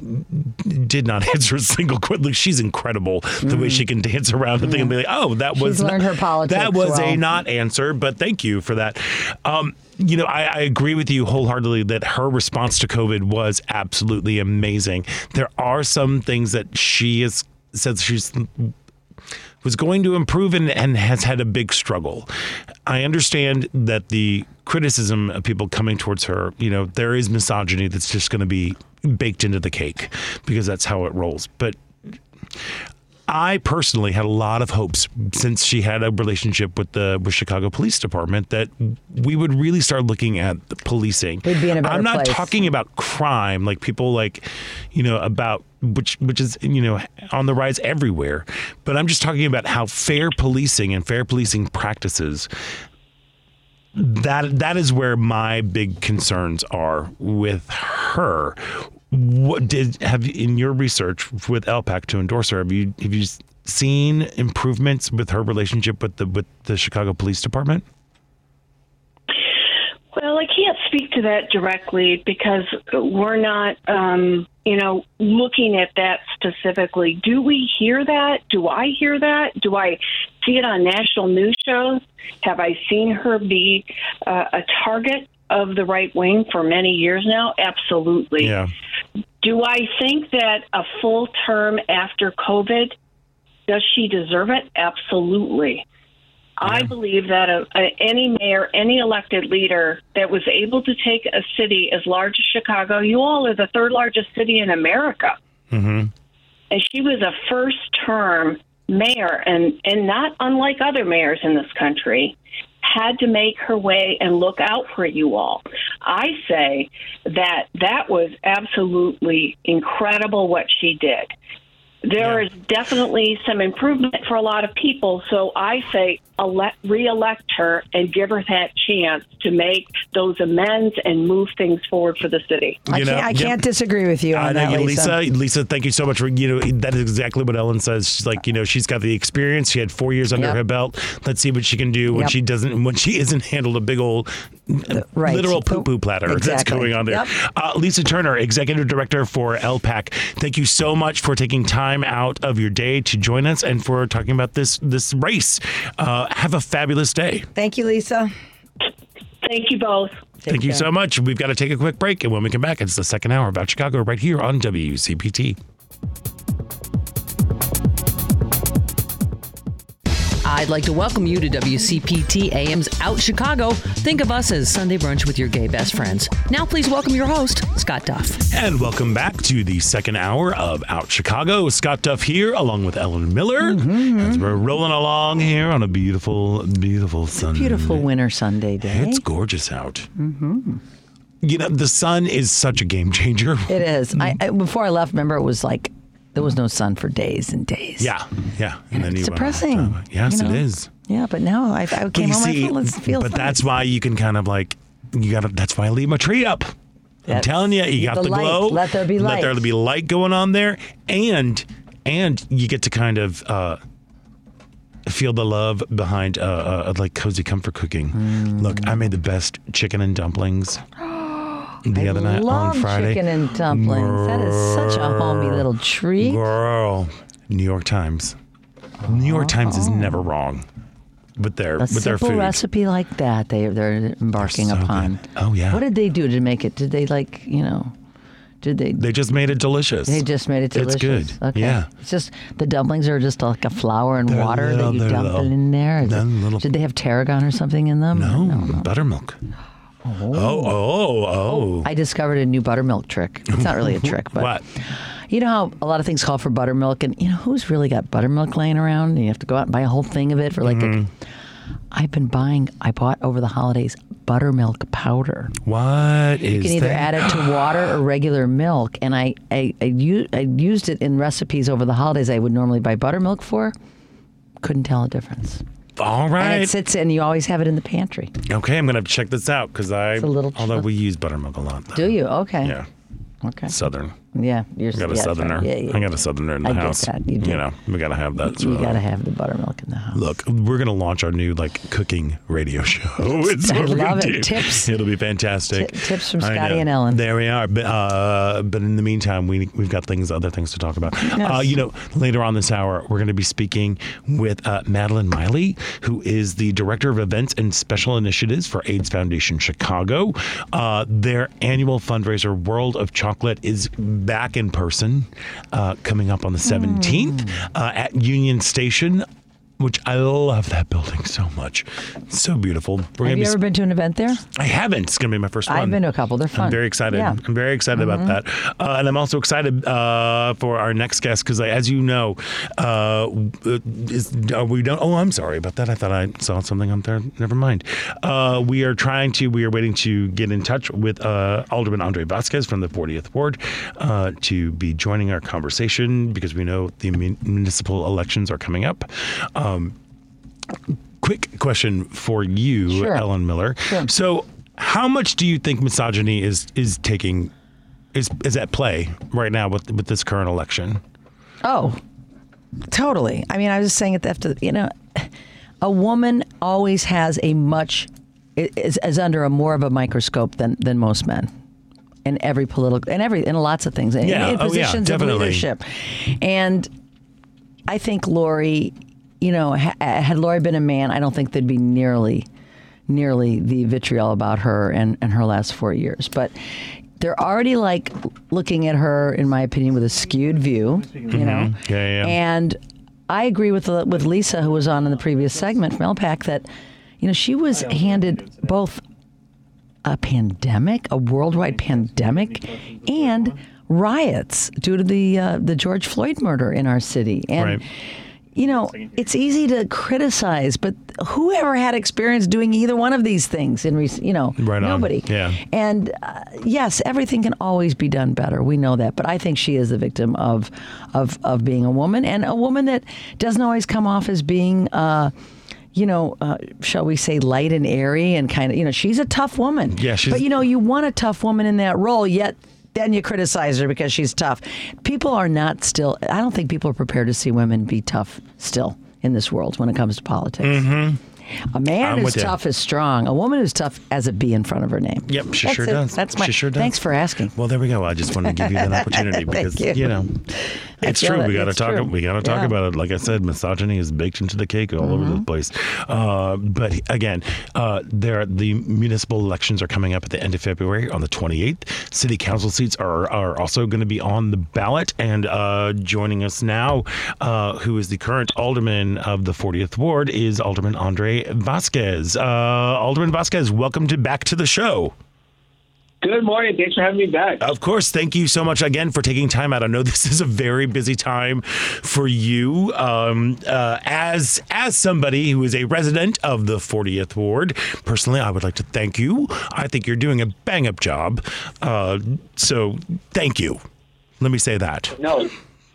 did not answer a single question. She's incredible the way she can dance around the thing and be like, "Oh, that was Mm-hmm. Her politics That was a not answer, but thank you for that." Um, you know, I, I agree with you wholeheartedly that her response to COVID was absolutely amazing. There are some things that she has said she's was going to improve and, and has had a big struggle. I understand that the criticism of people coming towards her, you know, there is misogyny that's just going to be baked into the cake because that's how it rolls. But I personally had a lot of hopes since she had a relationship with the with Chicago Police Department that we would really start looking at the policing. We'd be in a better I'm not place. talking about crime like people like, you know, about which which is you know on the rise everywhere, but I'm just talking about how fair policing and fair policing practices that that is where my big concerns are with her. What did have in your research with LPAC to endorse her? Have you have you seen improvements with her relationship with the with the Chicago Police Department? Well, I can't speak to that directly because we're not, um, you know, looking at that specifically. Do we hear that? Do I hear that? Do I see it on national news shows? Have I seen her be uh, a target of the right wing for many years now? Absolutely. Yeah. Do I think that a full term after COVID, does she deserve it? Absolutely. I believe that a, a, any mayor, any elected leader that was able to take a city as large as Chicago, you all are the third largest city in America. Mm-hmm. And she was a first term mayor, and, and not unlike other mayors in this country, had to make her way and look out for you all. I say that that was absolutely incredible what she did. There is definitely some improvement for a lot of people, so I say elect, re-elect her and give her that chance to make those amends and move things forward for the city. I You can't, I yep. can't disagree with you on I that, know, Lisa. Lisa. Lisa, thank you so much for you know that is exactly what Ellen says. She's like you know she's got the experience. She had four years under Yep. her belt. Let's see what she can do when Yep. she doesn't when she isn't handled a big old right. literal poo Poop. poo platter that's Exactly. going on there. Yep. Uh, Lisa Turner, executive director for LPAC. Thank you so much for taking time out of your day to join us and for talking about this this race. Uh, have a fabulous day. Thank you, Lisa. Thank you both. Thank you so much. We've got to take a quick break, and when we come back, it's the second hour about Chicago right here on WCPT. I'd like to welcome you to WCPT AM's Out Chicago. Think of us as Sunday brunch with your gay best friends. Now, please welcome your host, Scott Duff. And welcome back to the second hour of Out Chicago. Scott Duff here, along with Ellen Miller, as we're rolling along here on a beautiful, beautiful Sunday. Beautiful winter Sunday day. It's gorgeous out. Mm-hmm. You know, the sun is such a game changer. It is. I, I, before I left, remember it was like there was no sun for days and days. Yeah, yeah. And then It's depressing. Yes, you know? it is. Yeah, but now I, I came home. see, I felt, let's feel but that's why you can kind of like you got to. That's why I leave my tree up. I'm telling you, you got the the, glow. Let there be light. Let there be light going on there, and and you get to kind of uh, feel the love behind uh, uh, like cozy comfort cooking. Mm. Look, I made the best chicken and dumplings. the I other night love on Friday. chicken and dumplings. That is such a homey little treat. Girl, New York Times. New York Times is oh. never wrong with their A with their simple food. recipe like that they they're embarking so upon. good. Oh, yeah. What did they do to make it? Did they like you know? Did they? They just made it delicious. They just made it delicious. It's good. Okay. Yeah. It's just the dumplings are just like a flour and They're water little- that you dump little- it in there. it- little- Did they have tarragon or something in them? No, buttermilk. Oh, oh, oh. I discovered a new buttermilk trick. It's not really a trick, but what? you know how a lot of things call for buttermilk, and you know who's really got buttermilk laying around? And you have to go out and buy a whole thing of it for like. Mm-hmm. A, I've been buying. I bought over the holidays buttermilk powder. What is You can either that? add it to water or regular milk, and I I, I, u- I used it in recipes over the holidays. I would normally buy buttermilk for. Couldn't tell a difference. All And it sits, and you always have it in the pantry. Okay, I'm gonna check this out because I. a little although we use buttermilk a lot. Though. Do you? Okay. Yeah, Okay. southern. Yeah. You're I got a yeah, southerner. Yeah, yeah. I got a southerner in the I house. that. You do. know, we gotta have that. You so- got to have the buttermilk in the house. Look, we're gonna launch our new like cooking radio show. It's I love it. do. Tips. It'll be fantastic. Ti- tips from Scotty and Ellen. There we are. But uh, but in the meantime, we we've got things, other things to talk about. Uh, you know, later on this hour, we're going to be speaking with uh, Madeline Miley, who is the director of events and special initiatives for AIDS Foundation Chicago. Uh, their annual fundraiser, World of Chocolate, is back in person, uh, coming up on the 17th uh, at Union Station. Which I love that building so much. It's so beautiful. We're Have you be ever been to an event there? I haven't. It's going to be my first one. I've been to a couple. They're fun. I'm very excited. Yeah. Mm-hmm. I'm very excited about that. Uh, and I'm also excited uh, for our next guest because, as you know, uh, is, uh, we don't. Oh, I'm sorry about that. I thought I saw something on there. Never mind. Uh, we are trying to, we are waiting to get in touch with uh, Alderman Andre Vasquez from the 40th Ward uh, to be joining our conversation because we know the mun- municipal elections are coming up. Um, quick question for you, Sure. Ellen Miller. So, how much do you think misogyny is is taking is is at play right now with with this current election? Oh, totally. I mean, I was just saying it after, you know, a woman always has a much, is, is under a more of a microscope than, than most men. In every political, in every, in lots of things, in, Yeah. in Oh, yeah, positions of leadership, and I think Lori, you know, ha- had Lori been a man, I don't think there'd be nearly, nearly the vitriol about her and, and her last four years. But they're already like looking at her, in my opinion, with a skewed view, you know. Mm-hmm. Yeah, yeah. And I agree with with Lisa, who was on in the previous segment from LPAC, that you know she was handed both a pandemic, a worldwide pandemic, and riots due to the uh, the George Floyd murder in our city. And Right. You know, it's easy to criticize, but whoever had experience doing either one of these things in recent, you know, Right on. nobody. Yeah. And uh, yes, everything can always be done better. We know that, but I think she is the victim of of of being a woman and a woman that doesn't always come off as being. Uh, you know, uh, shall we say, light and airy, and kind of, you know, she's a tough woman. Yeah, she's- But you know, you want a tough woman in that role, yet then you criticize her because she's tough. People are not still. I don't think people are prepared to see women be tough still in this world when it comes to politics. Mm-hmm. A man Mm-hmm. I'm you. tough is strong. A woman who's tough has a B in front of her name. Yep, she That's sure it. does. That's my. She sure does. Thanks for asking. Well, there we go. I just wanted to give you that opportunity because Thank you. know it's true. it. We got to talk. true. We got to talk Yeah. about it. Like I said, misogyny is baked into the cake all over Mm-hmm. the place. Uh, but again, uh, there the municipal elections are coming up at the end of February on the 28th. City council seats are are also going to be on the ballot. And uh, joining us now, uh, who is the current alderman of the 40th ward, is Alderman Andre Vasquez. Uh, Alderman Vasquez, welcome to back to the show. Good morning. Thanks for having me back. Of course. Thank you so much again for taking time out. I know this is a very busy time for you. Um, uh, as as somebody who is a resident of the 40th Ward, personally, I would like to thank you. I think you're doing a bang up job. Uh, so thank you. Let me say that. No,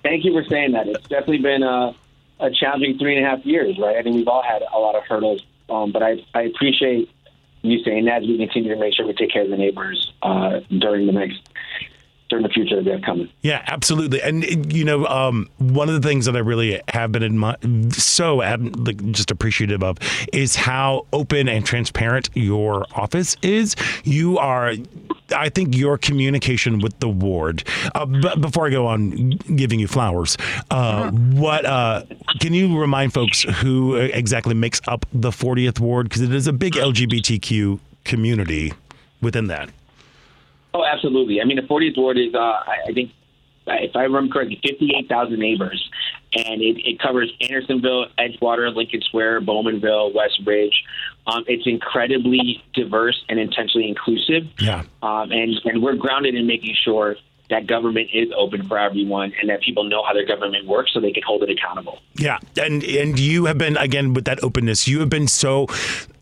thank you for saying that. It's definitely been a, a challenging three and a half years, right? I think we've all had a lot of hurdles, um, but I, I appreciate you saying that as we continue to make sure we take care of the neighbors uh, during the next during the future that we have coming. Yeah, absolutely. And you know, um, one of the things that I really have been admi- so like, just appreciative of is how open and transparent your office is. You are I think your communication with the ward. Uh, before I go on giving you flowers, uh, what uh, can you remind folks who exactly makes up the 40th ward because it is a big LGBTQ community within that. Oh, absolutely. I mean, the 40th ward is, uh, I, think, if I remember correctly, 58,000 neighbors, and it, it covers Andersonville, Edgewater, Lincoln Square, Bowmanville, West Ridge. Um, it's incredibly diverse and intentionally inclusive. Yeah. Um, and, and we're grounded in making sure that government is open for everyone and that people know how their government works so they can hold it accountable. Yeah, and and you have been again with that openness. You have been so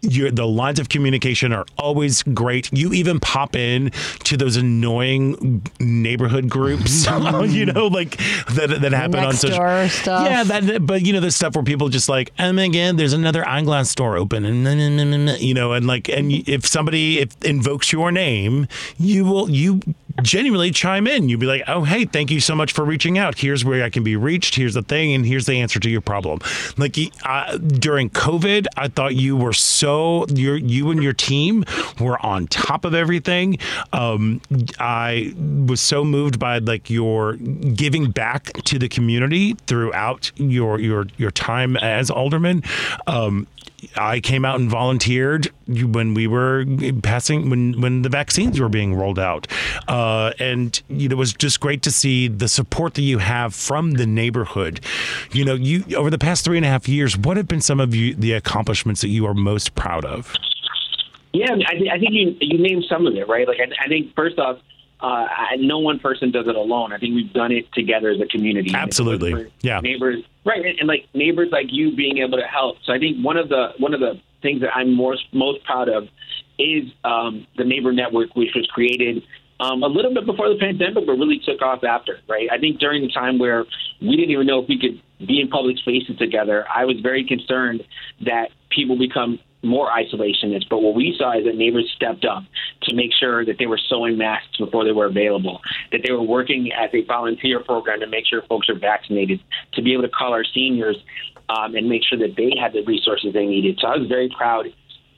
your the lines of communication are always great. You even pop in to those annoying neighborhood groups, you know, like that that happen Next on social. stuff. Yeah, that. But you know, the stuff where people just like, oh and again, there's another eyeglass store open, and you know, and like, and if somebody if invokes your name, you will you genuinely chime in. You'd be like, "Oh, hey, thank you so much for reaching out. Here's where I can be reached. Here's the thing, and here's the answer to your problem." Like uh, during COVID, I thought you were so you you and your team were on top of everything. Um, I was so moved by like your giving back to the community throughout your your your time as alderman. Um, I came out and volunteered when we were passing when when the vaccines were being rolled out, uh, and you know, it was just great to see the support that you have from the neighborhood. You know, you over the past three and a half years, what have been some of you the accomplishments that you are most proud of? Yeah, I, th- I think you you named some of it right. Like I, I think first off, uh, no one person does it alone. I think we've done it together as a community. Absolutely, yeah. Neighbors, right, and, and, like neighbors like you being able to help. So I think one of the one of the things that I'm most most proud of is um, the neighbor network, which was created um, a little bit before the pandemic, but really took off after. Right, I think during the time where we didn't even know if we could be in public spaces together, I was very concerned that people become more isolationist. But what we saw is that neighbors stepped up to make sure that they were sewing masks before they were available, that they were working as a volunteer program to make sure folks are vaccinated, to be able to call our seniors um, and make sure that they had the resources they needed. So I was very proud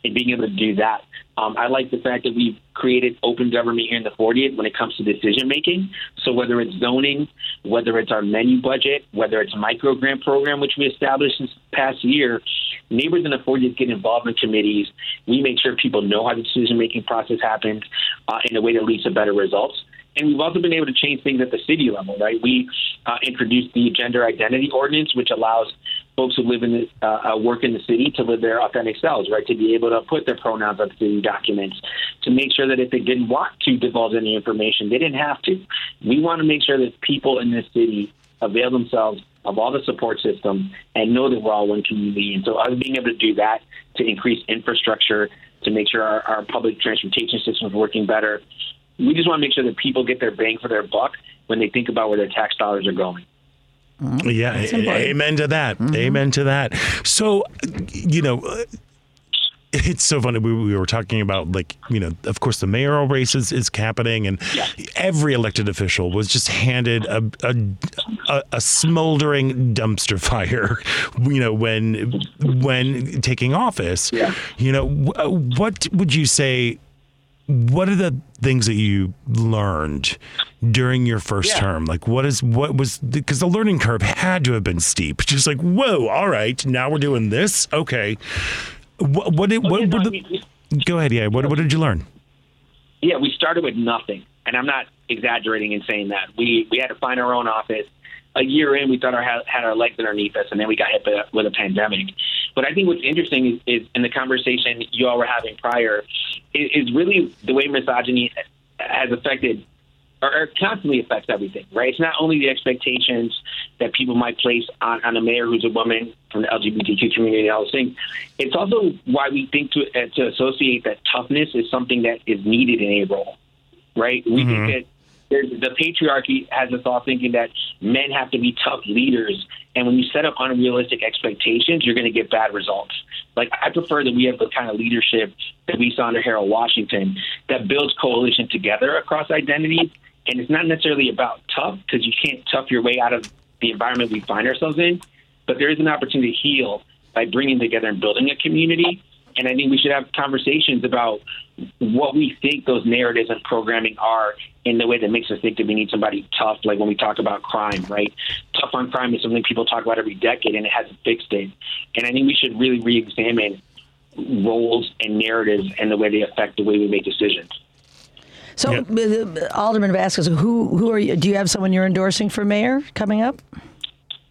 in being able to do that. Um, I like the fact that we've created open government here in the 40th when it comes to decision making. So whether it's zoning, whether it's our menu budget, whether it's micro grant program, which we established this past year, neighbors in the 40th get involved in committees. We make sure people know how the decision making process happens uh, in a way that leads to better results. And we've also been able to change things at the city level, right? We uh, introduced the gender identity ordinance, which allows folks who live in the, uh, uh, work in the city to live their authentic selves, right? To be able to put their pronouns on city documents, to make sure that if they didn't want to divulge any information, they didn't have to. We want to make sure that people in this city avail themselves of all the support system and know that we're all one community. And so us being able to do that to increase infrastructure, to make sure our, our public transportation system is working better, we just want to make sure that people get their bang for their buck when they think about where their tax dollars are going. Mm-hmm. Yeah, amen to that. Mm-hmm. Amen to that. So, you know, uh, it's so funny. We, we, were talking about like you know, of course, the mayoral race is, is happening, and yeah. every elected official was just handed a, a, a, a smoldering dumpster fire. You know, when when taking office. Yeah. You know, what would you say? What are the things that you learned during your first yeah. term? Like, what is what was because the learning curve had to have been steep. Just like, whoa, all right, now we're doing this. Okay, what what did what, what go ahead? Yeah, what what did you learn? Yeah, we started with nothing, and I'm not exaggerating in saying that. We we had to find our own office. A year in, we thought our had our legs underneath us, and then we got hit with a pandemic. But I think what's interesting is, is in the conversation you all were having prior, is, is really the way misogyny has affected or, constantly affects everything, right? It's not only the expectations that people might place on, on a mayor who's a woman from the LGBTQ community and all those things. It's also why we think to, uh, to associate that toughness is something that is needed in a role, right? We mm-hmm. think that the patriarchy has us all thinking that men have to be tough leaders, and when you set up unrealistic expectations, you're going to get bad results. Like I prefer that we have the kind of leadership that we saw under Harold Washington that builds coalition together across identities, and it's not necessarily about tough because you can't tough your way out of the environment we find ourselves in, but there is an opportunity to heal by bringing together and building a community And I think we should have conversations about what we think those narratives and programming are in the way that makes us think that we need somebody tough, like when we talk about crime, right? Tough on crime is something people talk about every decade and it hasn't fixed it. And I think we should really re examine roles and narratives and the way they affect the way we make decisions. So, uh, Alderman Vasquez, who who are you? Do you have someone you're endorsing for mayor coming up?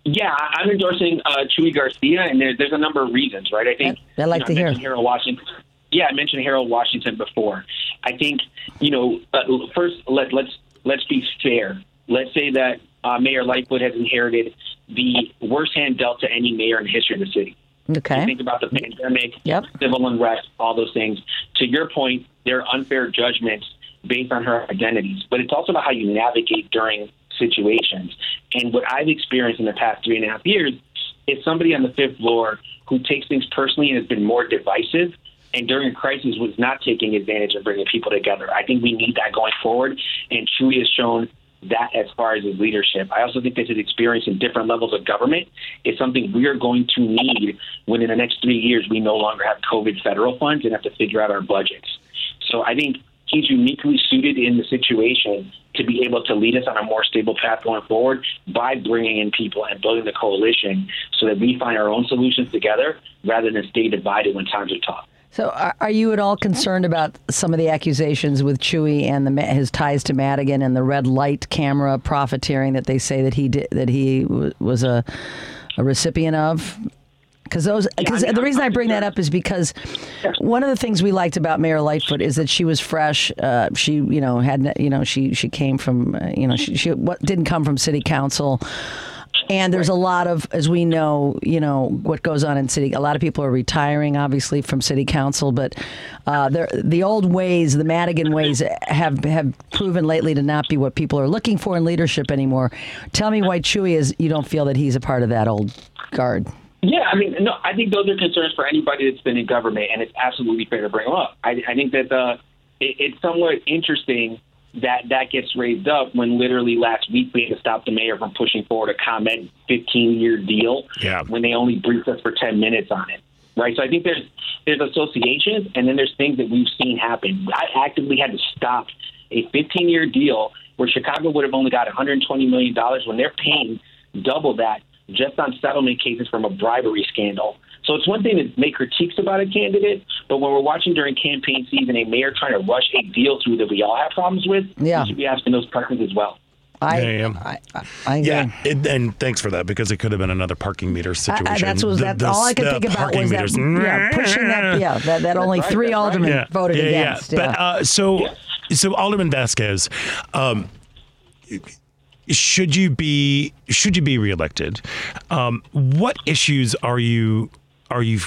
Yeah, I- I'm endorsing uh, Chuy Garcia, and there, there's a number of reasons, right? I think I'd like you know, to I hear. mentioned Harold Washington. Yeah, I mentioned Harold Washington before. I think you know. Uh, first, let let's let's be fair. Let's say that uh, Mayor Lightfoot has inherited the worst hand dealt to any mayor in the history of the city. Okay. You think about the pandemic, Yep. civil unrest, all those things. To your point, there are unfair judgments based on her identities, but it's also about how you navigate during situations. And what I've experienced in the past three and a half years is somebody on the fifth floor who takes things personally and has been more divisive. And during a crisis, was not taking advantage of bringing people together. I think we need that going forward. And Chuy has shown that as far as his leadership. I also think that his experience in different levels of government is something we are going to need when in the next three years we no longer have COVID federal funds and have to figure out our budgets. So I think he's uniquely suited in the situation to be able to lead us on a more stable path going forward by bringing in people and building the coalition so that we find our own solutions together rather than stay divided when times are tough. So, are, you at all concerned about some of the accusations with Chuy and the, his ties to Madigan and the red light camera profiteering that they say that he did that he was a a recipient of? Because those, because the reason I bring that up is because one of the things we liked about Mayor Lightfoot is that she was fresh. Uh, she, you know, had, you know, she she came from, uh, you know, she, she what didn't come from city council. And there's a lot of, as we know, you know what goes on in city. A lot of people are retiring, obviously, from city council, but uh, the old ways, the Madigan ways, have have proven lately to not be what people are looking for in leadership anymore. Tell me why Chuy is. You don't feel that he's a part of that old guard. Yeah, I mean, no, I think those are concerns for anybody that's been in government, and it's absolutely fair to bring them up. I, I think that uh, it, it's somewhat interesting that that gets raised up when literally last week we had to stop the mayor from pushing forward a ComEd 15-year deal Yeah. when they only briefed us for 10 minutes on it. Right, so I think there's there's associations, and then there's things that we've seen happen. I actively had to stop a 15-year deal where Chicago would have only got 120 million dollars when they're paying double that just on settlement cases from a bribery scandal. So it's one thing to make critiques about a candidate, but when we're watching during campaign season a mayor trying to rush a deal through that we all have problems with, Yeah. we should be asking those questions as well. I, Yeah, yeah. I, I, I agree. Yeah, it, and thanks for that because it could have been another parking meter situation. I, that's what The- that, the- all I could think about parking was that meters. yeah pushing that yeah that, that only right, three that's right. aldermen yeah, voted yeah, against. Yeah. Yeah. But uh, so, so Alderman Vasquez, um, should you be should you be reelected? Um, what issues are you are you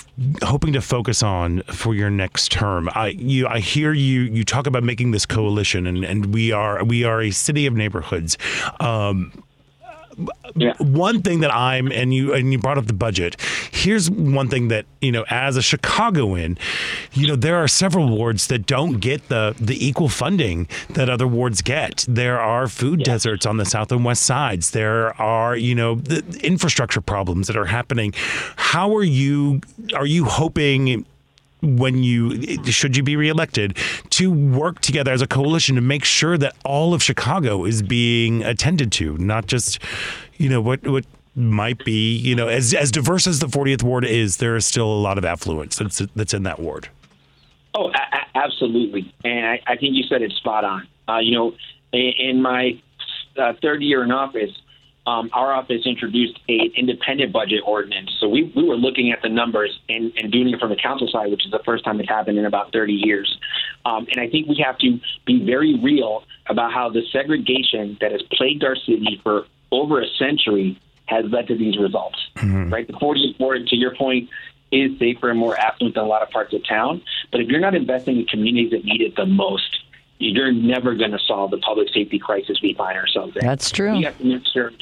hoping to focus on for your next term? I you I hear you you talk about making this coalition, and, and we are we are a city of neighborhoods. Um, Yeah. one thing that I'm and you and you brought up the budget. Here's one thing that you know as a Chicagoan, you know there are several wards that don't get the the equal funding that other wards get. There are food deserts on the south and west sides. There are you know the infrastructure problems that are happening. How are you are you hoping when you should you be reelected to work together as a coalition to make sure that all of Chicago is being attended to, not just you know what what might be you know as as diverse as the 40th ward is, there is still a lot of affluence that's that's in that ward. Oh, a- absolutely. And I, I think you said it spot on. Uh, you know, in, in my uh, third year in office, um, our office introduced a independent budget ordinance. So we, we were looking at the numbers and, and doing it from the council side, which is the first time it's happened in about 30 years. Um, and I think we have to be very real about how the segregation that has plagued our city for over a century has led to these results. Right, the 40th ward, to your point, is safer and more affluent than a lot of parts of town. But if you're not investing in communities that need it the most, you're never going to solve the public safety crisis we find ourselves in. That's true. Have to make sure.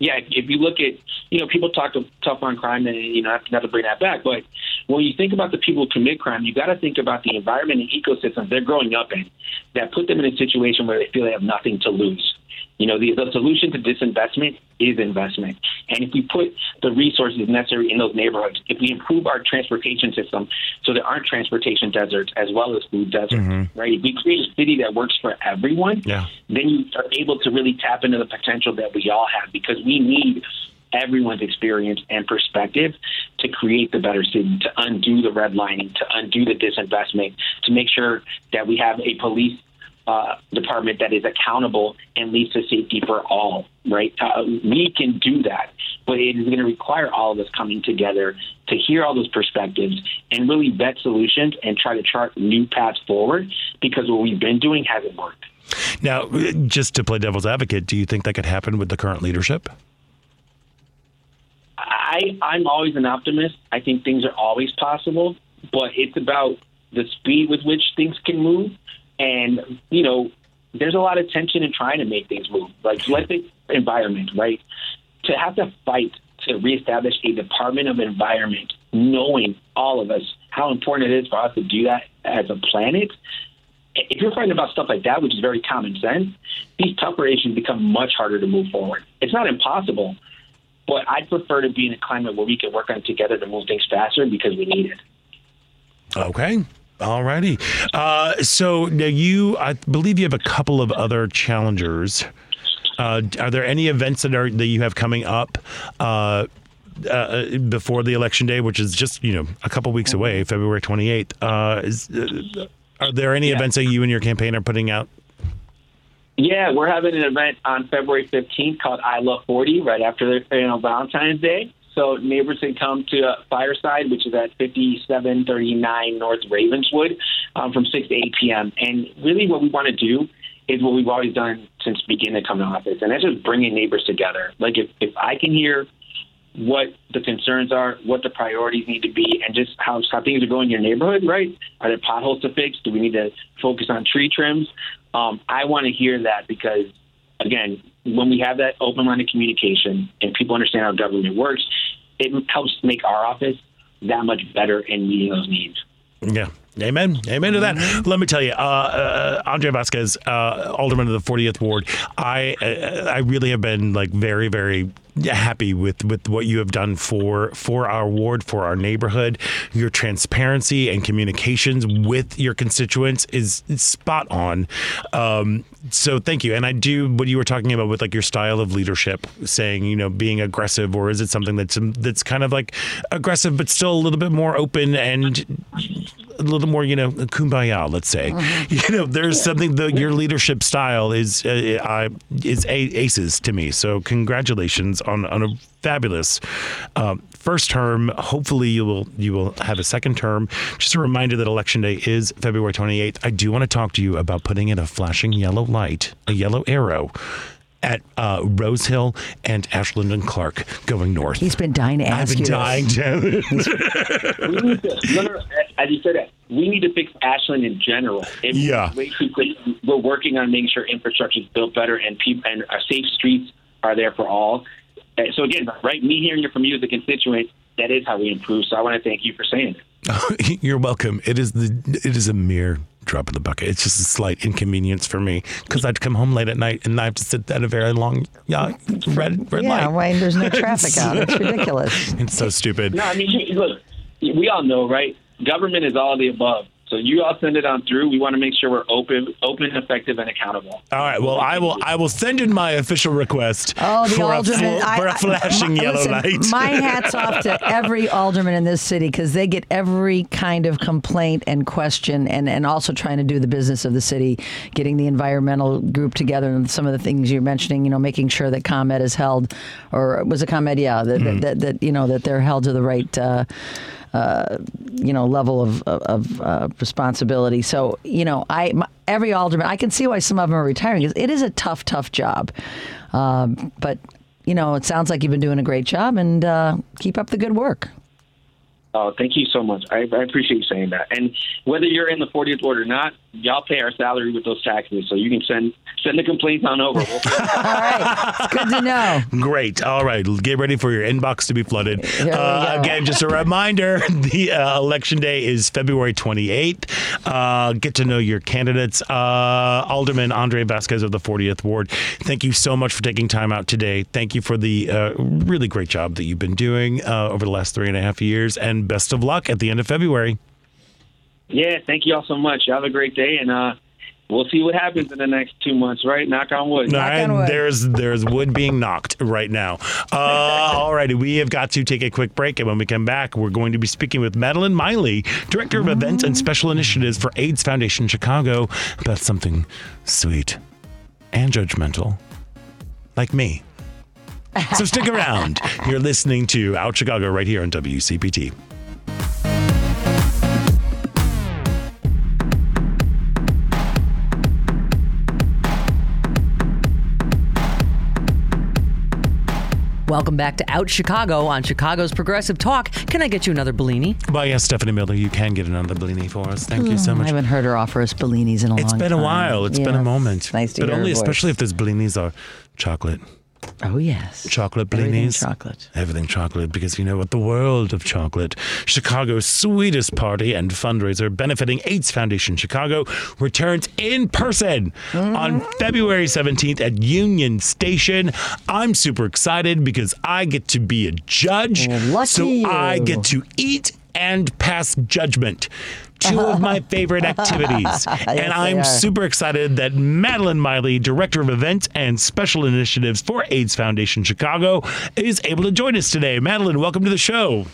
Yeah, if, you look at, you know, people talk to tough on crime, and you know, not to bring that back, but when you think about the people who commit crime, you got to think about the environment and ecosystem they're growing up in that put them in a situation where they feel they have nothing to lose. You know, the, the solution to disinvestment is investment. And if we put the resources necessary in those neighborhoods, if we improve our transportation system so there aren't transportation deserts as well as food deserts, mm-hmm. right? If we create a city that works for everyone, Yeah. then you are able to really tap into the potential that we all have because we need everyone's experience and perspective to create the better city, to undo the redlining, to undo the disinvestment, to make sure that we have a police uh, department that is accountable and leads to safety for all, right? Uh, we can do that, but it is going to require all of us coming together to hear all those perspectives and really vet solutions and try to chart new paths forward because what we've been doing hasn't worked. Now, just to play devil's advocate, do you think that could happen with the current leadership? I I'm always an optimist. I think things are always possible, but it's about the speed with which things can move, and you know, there's a lot of tension in trying to make things move. Like let's think environment, right? To have to fight to reestablish a Department of Environment, knowing all of us how important it is for us to do that as a planet. If you're fighting about stuff like that, which is very common sense, these tougher issues become much harder to move forward. It's not impossible, but I'd prefer to be in a climate where we can work on together to move things faster because we need it. Okay. All righty. Uh, so now you, I believe you have a couple of other challengers. Uh, are there any events that are that you have coming up uh, uh, before the election day, which is just you know a couple weeks away, February twenty eighth? Uh, uh, are there any events that you and your campaign are putting out? Yeah, we're having an event on February 15th called I Love 40 right after you know Valentine's Day. So neighbors can come to Fireside, which is at 5739 North Ravenswood, um, from 6 to 8 p.m. And really, what we want to do is what we've always done since beginning to come to office, and that's just bringing neighbors together. Like if, if I can hear what the concerns are, what the priorities need to be, and just how, how things are going in your neighborhood, right? Are there potholes to fix? Do we need to focus on tree trims? Um, I want to hear that because, again, when we have that open line of communication and people understand how government works, it helps make our office that much better in meeting those needs. Yeah. Amen. Amen to that. Let me tell you, uh, uh, Andre Vasquez, uh, alderman of the 40th ward. I uh, I really have been like very very happy with with what you have done for for our ward, for our neighborhood. Your transparency and communications with your constituents is spot on. Um, so thank you. And I do what you were talking about with like your style of leadership, saying you know being aggressive, or is it something that's that's kind of like aggressive but still a little bit more open and a little more, you know, kumbaya. Let's say, you know, there's something. The, your leadership style is uh, I is a, aces to me. So congratulations on on a fabulous um, first term. Hopefully you will you will have a second term. Just a reminder that election day is February 28th. I do want to talk to you about putting in a flashing yellow light, a yellow arrow. At uh, Rose Hill and Ashland and Clark going north. He's been dying to I've been you. this. dying to. we need to, no, no, no, as you said that, we need to fix Ashland in general. It Yeah. way too quick. We're working on making sure infrastructure is built better and people and our safe streets are there for all. And so again, right, me hearing it from you as a constituent, that is how we improve. So I want to thank you for saying it. You're welcome. It is the it is a mere drop in the bucket. It's just a slight inconvenience for me because I'd come home late at night and I have to sit at a very long yeah, red red Yeah, light. why there's no traffic out? It's ridiculous. It's so stupid. No, I mean, look, we all know, right? Government is all of the above. So you all send it on through. We want to make sure we're open, open, effective, and accountable. All right. Well, I will. I will send in my official request Oh, the for, a, alderman! full- I- for a I- flashing my- yellow listen, light. My hats off to every alderman in this city because they get every kind of complaint and question, and and also trying to do the business of the city, getting the environmental group together, and some of the things you're mentioning. You know, making sure that ComEd is held, or was it ComEd? Yeah, that, that, that, that you know that they're held to the right. Uh, uh, you know, level of of, uh, responsibility. So, you know, I my, every alderman, I can see why some of them are retiring. It is a tough, tough job, um, but you know, it sounds like you've been doing a great job, and uh, keep up the good work. Oh, thank you so much. I, I appreciate you saying that. And whether you're in the 40th ward or not, y'all pay our salary with those taxes, so you can send send the complaints on over. We'll All right. It's good to know. Great. All right. Get ready for your inbox to be flooded. Uh, again, just a reminder the uh, election day is February 28th. Uh, get to know your candidates. Uh, Alderman Andre Vasquez of the 40th Ward, thank you so much for taking time out today. Thank you for the uh, really great job that you've been doing uh, over the last three and a half years, and best of luck at the end of February. Yeah, thank you all so much. Have a great day, and uh, we'll see what happens in the next two months. Right? Knock on wood. All right, there's there's wood being knocked right now. Uh, all righty, we have got to take a quick break, and when we come back, we're going to be speaking with Madeline Miley, director of events and special initiatives for AIDS Foundation Chicago, about something sweet and judgmental, like me. So stick around. You're listening to Out Chicago right here on WCPT. Welcome back to Out Chicago on Chicago's Progressive Talk. Can I get you another Bellini? Well, yes, Stephanie Miller, you can get another Bellini for us. Thank you so hmm, much. I haven't heard her offer us Bellinis in a It's long been a while. It's been a moment. Nice to but hear her only especially if those blinis are chocolate. Oh yes. Chocolate Everything blinis. chocolate. Everything chocolate because you know what? The world of chocolate. Chicago's sweetest party and fundraiser benefiting AIDS Foundation Chicago returns in person on mm-hmm. February 17th at Union Station. I'm super excited because I get to be a judge. lucky so I get to eat and pass judgment. Two of my favorite activities. and I'm super excited that Madeline Miley, Director of Events and Special Initiatives for AIDS Foundation Chicago, is able to join us today. Madeline, welcome to the show.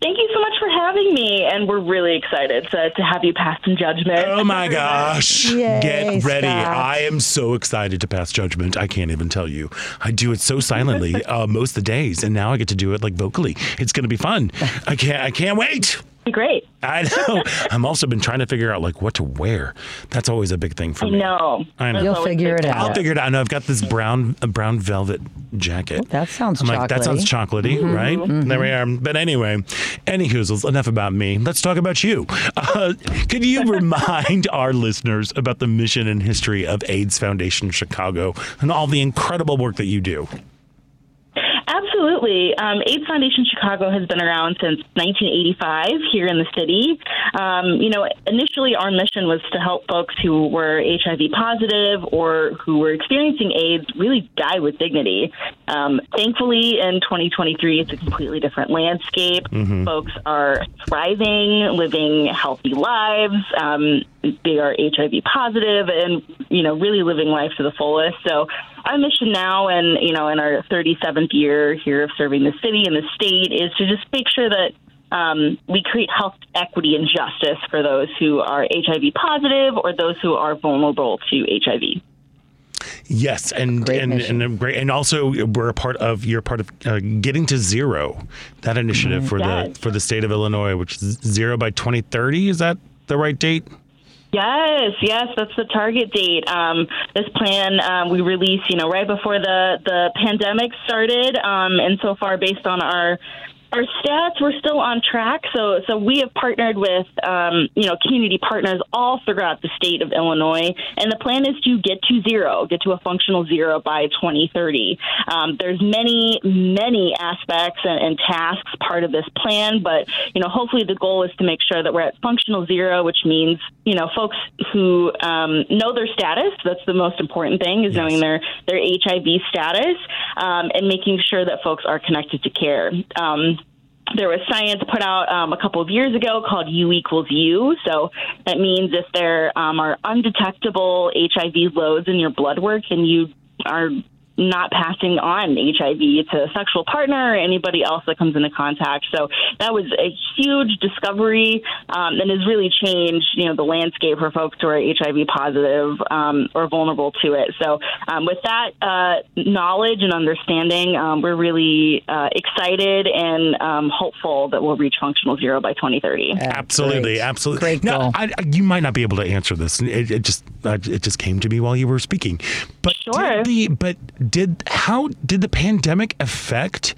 Thank you so much for having me, and we're really excited to, to have you pass some judgment. Oh my gosh. Yay, Get ready. Scott. I am so excited to pass judgment. I can't even tell you. I do it so silently uh, most of the days, and now I get to do it like vocally. It's going to be fun. I can't I can't wait. Great. I know. I'm also been trying to figure out like what to wear. That's always a big thing for I me. know. I know. That's You'll figure it out. I'll figure it out. I know I've got this brown a brown velvet jacket. That sounds I'm like, that sounds chocolatey, Mm-hmm. right? There we are. But anyway, any hoozles, enough about me. Let's talk about you. Uh, could you remind our listeners about the mission and history of AIDS Foundation Chicago and all the incredible work that you do? Absolutely. Um, AIDS Foundation Chicago has been around since 1985 here in the city. Um, you know, initially our mission was to help folks who were HIV positive or who were experiencing AIDS really die with dignity. Um, thankfully, in 2023, it's a completely different landscape. Folks are thriving, living healthy lives. Um, they are HIV positive and, you know, really living life to the fullest. So our mission now and, you know, in our 37th year here of serving the city and the state is to just make sure that um, we create health equity and justice for those who are HIV positive or those who are vulnerable to HIV. Yes, and Great and mission. and, great, and also we're a part of you're part of uh, getting to zero, that initiative for Yes. the for the state of Illinois, which is zero by 2030. Is that the right date? Yes, yes, that's the target date. Um, this plan um, we released, you know, right before the the pandemic started, um, and so far, based on our our stats, we're still on track. So, so we have partnered with, um, you know, community partners all throughout the state of Illinois, and the plan is to get to zero, get to a functional zero by 2030. Um, there's many, many aspects and, and tasks part of this plan, but you know, hopefully the goal is to make sure that we're at functional zero, which means you know, folks who um, know their status. That's the most important thing is knowing their their HIV status um, and making sure that folks are connected to care. Um, there was science put out um, a couple of years ago called U equals U. So that means if there um, are undetectable HIV loads in your blood work and you are not passing on HIV to a sexual partner or anybody else that comes into contact. So that was a huge discovery um, and has really changed, you know, the landscape for folks who are HIV positive um, or vulnerable to it. So um, with that uh, knowledge and understanding, um, we're really uh, excited and um, hopeful that we'll reach functional zero by 2030. absolutely, great. absolutely. Great Now. I, I- you might not be able to answer this. It, it just uh, it just came to me while you were speaking. But Sure. the but did how did the pandemic affect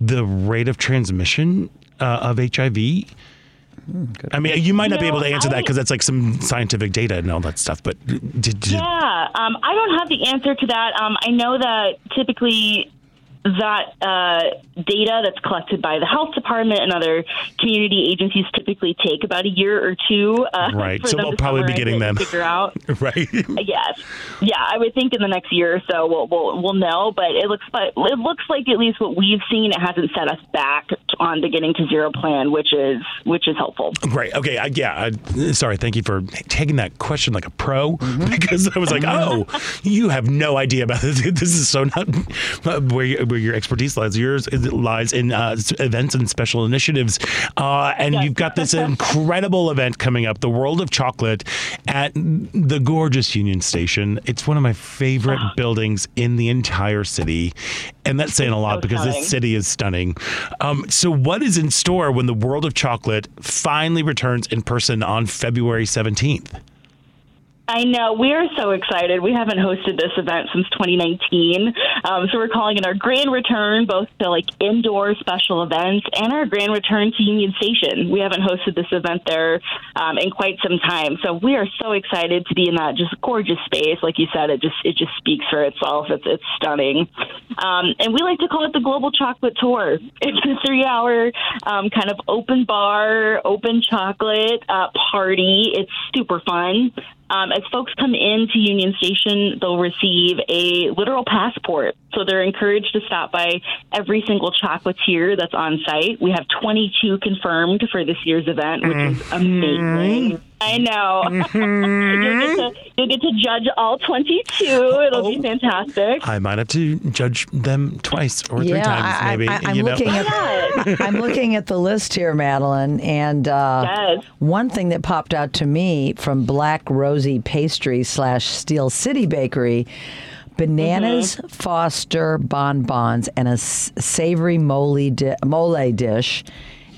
the rate of transmission uh, of HIV? I mean, you might not be able to answer that because that's like some scientific data and all that stuff. But did, did, Yeah, um, I don't have the answer to that. Um, I know that typically that uh, data that's collected by the health department and other community agencies typically take about a year or two. Uh, Right, for so them we'll to probably be getting them. Figure out. right? Yes, yeah, I would think in the next year or so we'll we'll, we'll know. But it looks like it looks like at least what we've seen, it hasn't set us back on the getting to zero plan, which is which is helpful. Right. Okay. I, yeah. I, sorry. Thank you for taking that question like a pro because I was like, oh, you have no idea about this. This is so not where, your- where your expertise lies. Yours lies in uh, events and special initiatives. Uh, and you've got this incredible event coming up, the World of Chocolate at the gorgeous Union Station. It's one of my favorite buildings in the entire city. And that's saying a lot so because this city is stunning. Um, so, what is in store when the World of Chocolate finally returns in person on February 17th? I know. We are so excited. We haven't hosted this event since 2019. Um, so we're calling it our grand return, both to like indoor special events and our grand return to Union Station. We haven't hosted this event there um, in quite some time. So we are so excited to be in that just gorgeous space. Like you said, it just it just speaks for itself. It's it's stunning. Um, and we like to call it the Global Chocolate Tour. It's a three hour um, kind of open bar, open chocolate uh, party. It's super fun. Um, as folks come into Union Station, they'll receive a literal passport. So they're encouraged to stop by every single chocolatier that's on site. We have 22 confirmed for this year's event, which is amazing. I know. you'll, get to, you'll get to judge all 22. It'll be fantastic. I might have to judge them twice or three yeah, times, I, maybe. I, am you know? looking at I'm looking at the list here, Madeline, and uh, Yes. one thing that popped out to me from Black Rosie Pastry slash Steel City Bakery. Bananas Mm-hmm. Foster bonbons and a s- savory mole, di- mole dish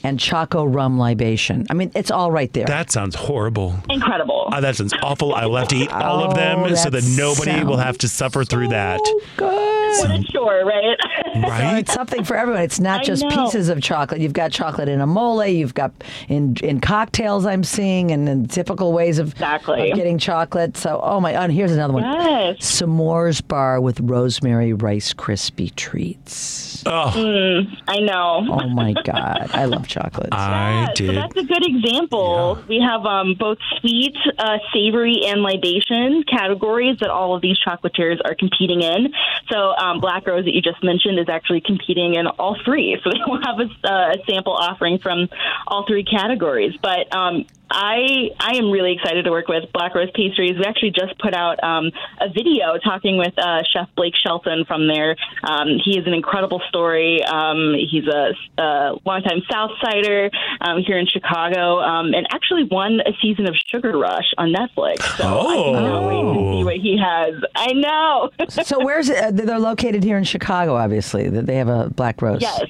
and choco rum libation. I mean, it's all right there. that sounds horrible. Incredible. Oh, that sounds awful. I will have to eat all of them Oh, so that that nobody will have to suffer through that. Good. Sure, right? Right? It's something for everyone. It's not I just know. pieces of chocolate. You've got chocolate in a mole. You've got in in cocktails. I'm seeing and in typical ways of, Exactly. of getting chocolate. So, oh my! And here's another one. Yes. S'mores bar with rosemary rice crispy treats. Oh, I know. Oh my God! I love chocolate. I Yeah, did. So that's a good example. We have um, both sweet, uh, savory, and libation categories that all of these chocolatiers are competing in. So um, Black Rose that you just mentioned is actually competing in all three. So they will have a, uh, a sample offering from all three categories. But um, I I am really excited to work with Black Rose Pastries. We actually just put out um, a video talking with uh, Chef Blake Shelton from there. Um, he is an incredible story. Um, he's a, a longtime South Sider um, here in Chicago, um, and actually won a season of Sugar Rush on Netflix. So I cannot wait to see what he has. I know. so where's it? Uh, they're located here in Chicago. Obviously, that they have a Black Rose. yes.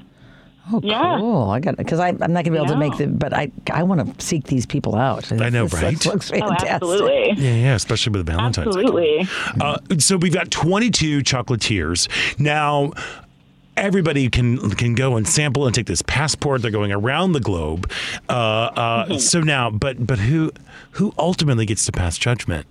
Oh, Yeah. cool. I got because I'm not going to be able to make the, but I I want to seek these people out. I know, This- this right? looks Oh, absolutely. yeah, yeah, especially with the Valentine's. Absolutely. Uh, so we've got 22 chocolatiers. Now, everybody can can go and sample and take this passport. They're going around the globe. Uh, uh, Mm-hmm. So now, but but who who ultimately gets to pass judgment?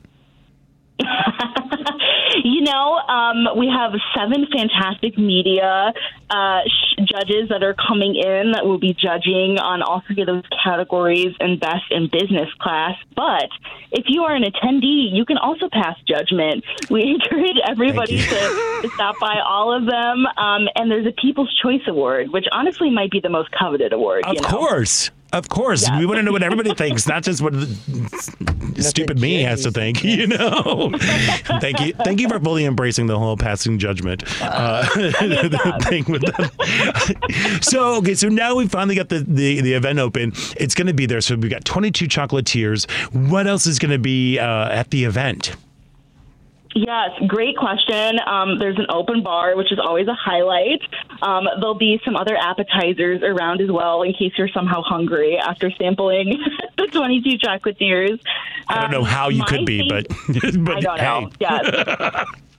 You know, um, we have seven fantastic media uh, sh- judges that are coming in that will be judging on all three of those categories and best in business class. But if you are an attendee, you can also pass judgment. We encourage everybody to, to stop by all of them. Um, and there's a People's Choice Award, which honestly might be the most coveted award. Of you know? course. Of course, we want to know what everybody thinks, not just what stupid me has to think. You know. thank you, thank you for fully embracing the whole passing judgment uh, thing with that. so okay, so now we finally got the, the the event open. It's going to be there. So we've got 22 chocolatiers. What else is going to be uh, at the event? Yes, great question. Um, there's an open bar, which is always a highlight. Um, there'll be some other appetizers around as well in case you're somehow hungry after sampling the 22 chocolatiers. I don't know how you Um, could be, but but I don't hey. know. Yes.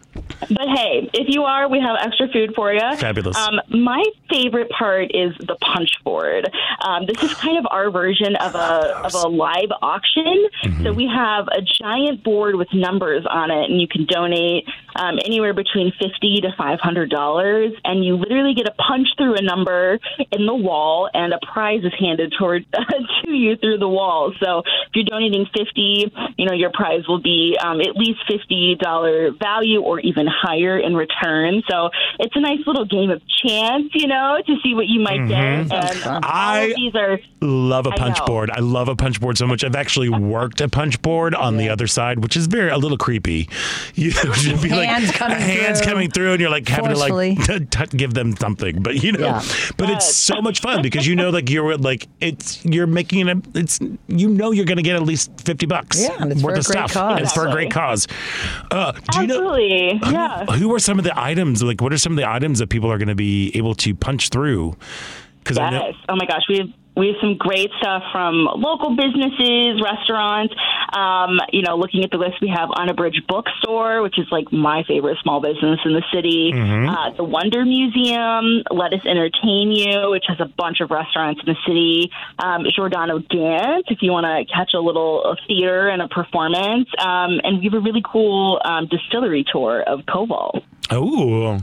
But hey, if you are, we have extra food for you. Fabulous. Um, my favorite part is the punch board. Um, this is kind of our version of a of a live auction. Mm-hmm. So we have a giant board with numbers on it, and you can donate um, anywhere between fifty to five hundred dollars, and you literally get a punch through a number in the wall, and a prize is handed toward to you through the wall. So if you're donating fifty, you know your prize will be um, at least fifty dollar value, or even higher in return. So it's a nice little game of chance, you know, to see what you might get. And Mm-hmm. I these are love a punch know. board. I love a punch board so much. I've actually worked a punch board on the other side, which is very a little creepy. You should be like Hands coming hands through. coming through, and you're like having Forcefully. to like t- give them something. But you know, Yeah. but it's so much fun because you know, like you're like it's you're making it. It's you know you're going to get at least fifty bucks. Yeah, and it's worth for a of great stuff. cause. And it's for a great cause. Uh, do you know? Yeah. Who are some of the items? Like, what are some of the items that people are going to be able to punch through? Because I know. Yes. Oh my gosh, we have we have some great stuff from local businesses, restaurants. Um, you know, looking at the list, we have Unabridged Bookstore, which is like my favorite small business in the city. Mm-hmm. Uh, the WNDR Museum, Lettuce Entertain You, which has a bunch of restaurants in the city. Um, Giordano Dance, if you want to catch a little theater and a performance. Um, and we have a really cool um, distillery tour of Koval. Oh,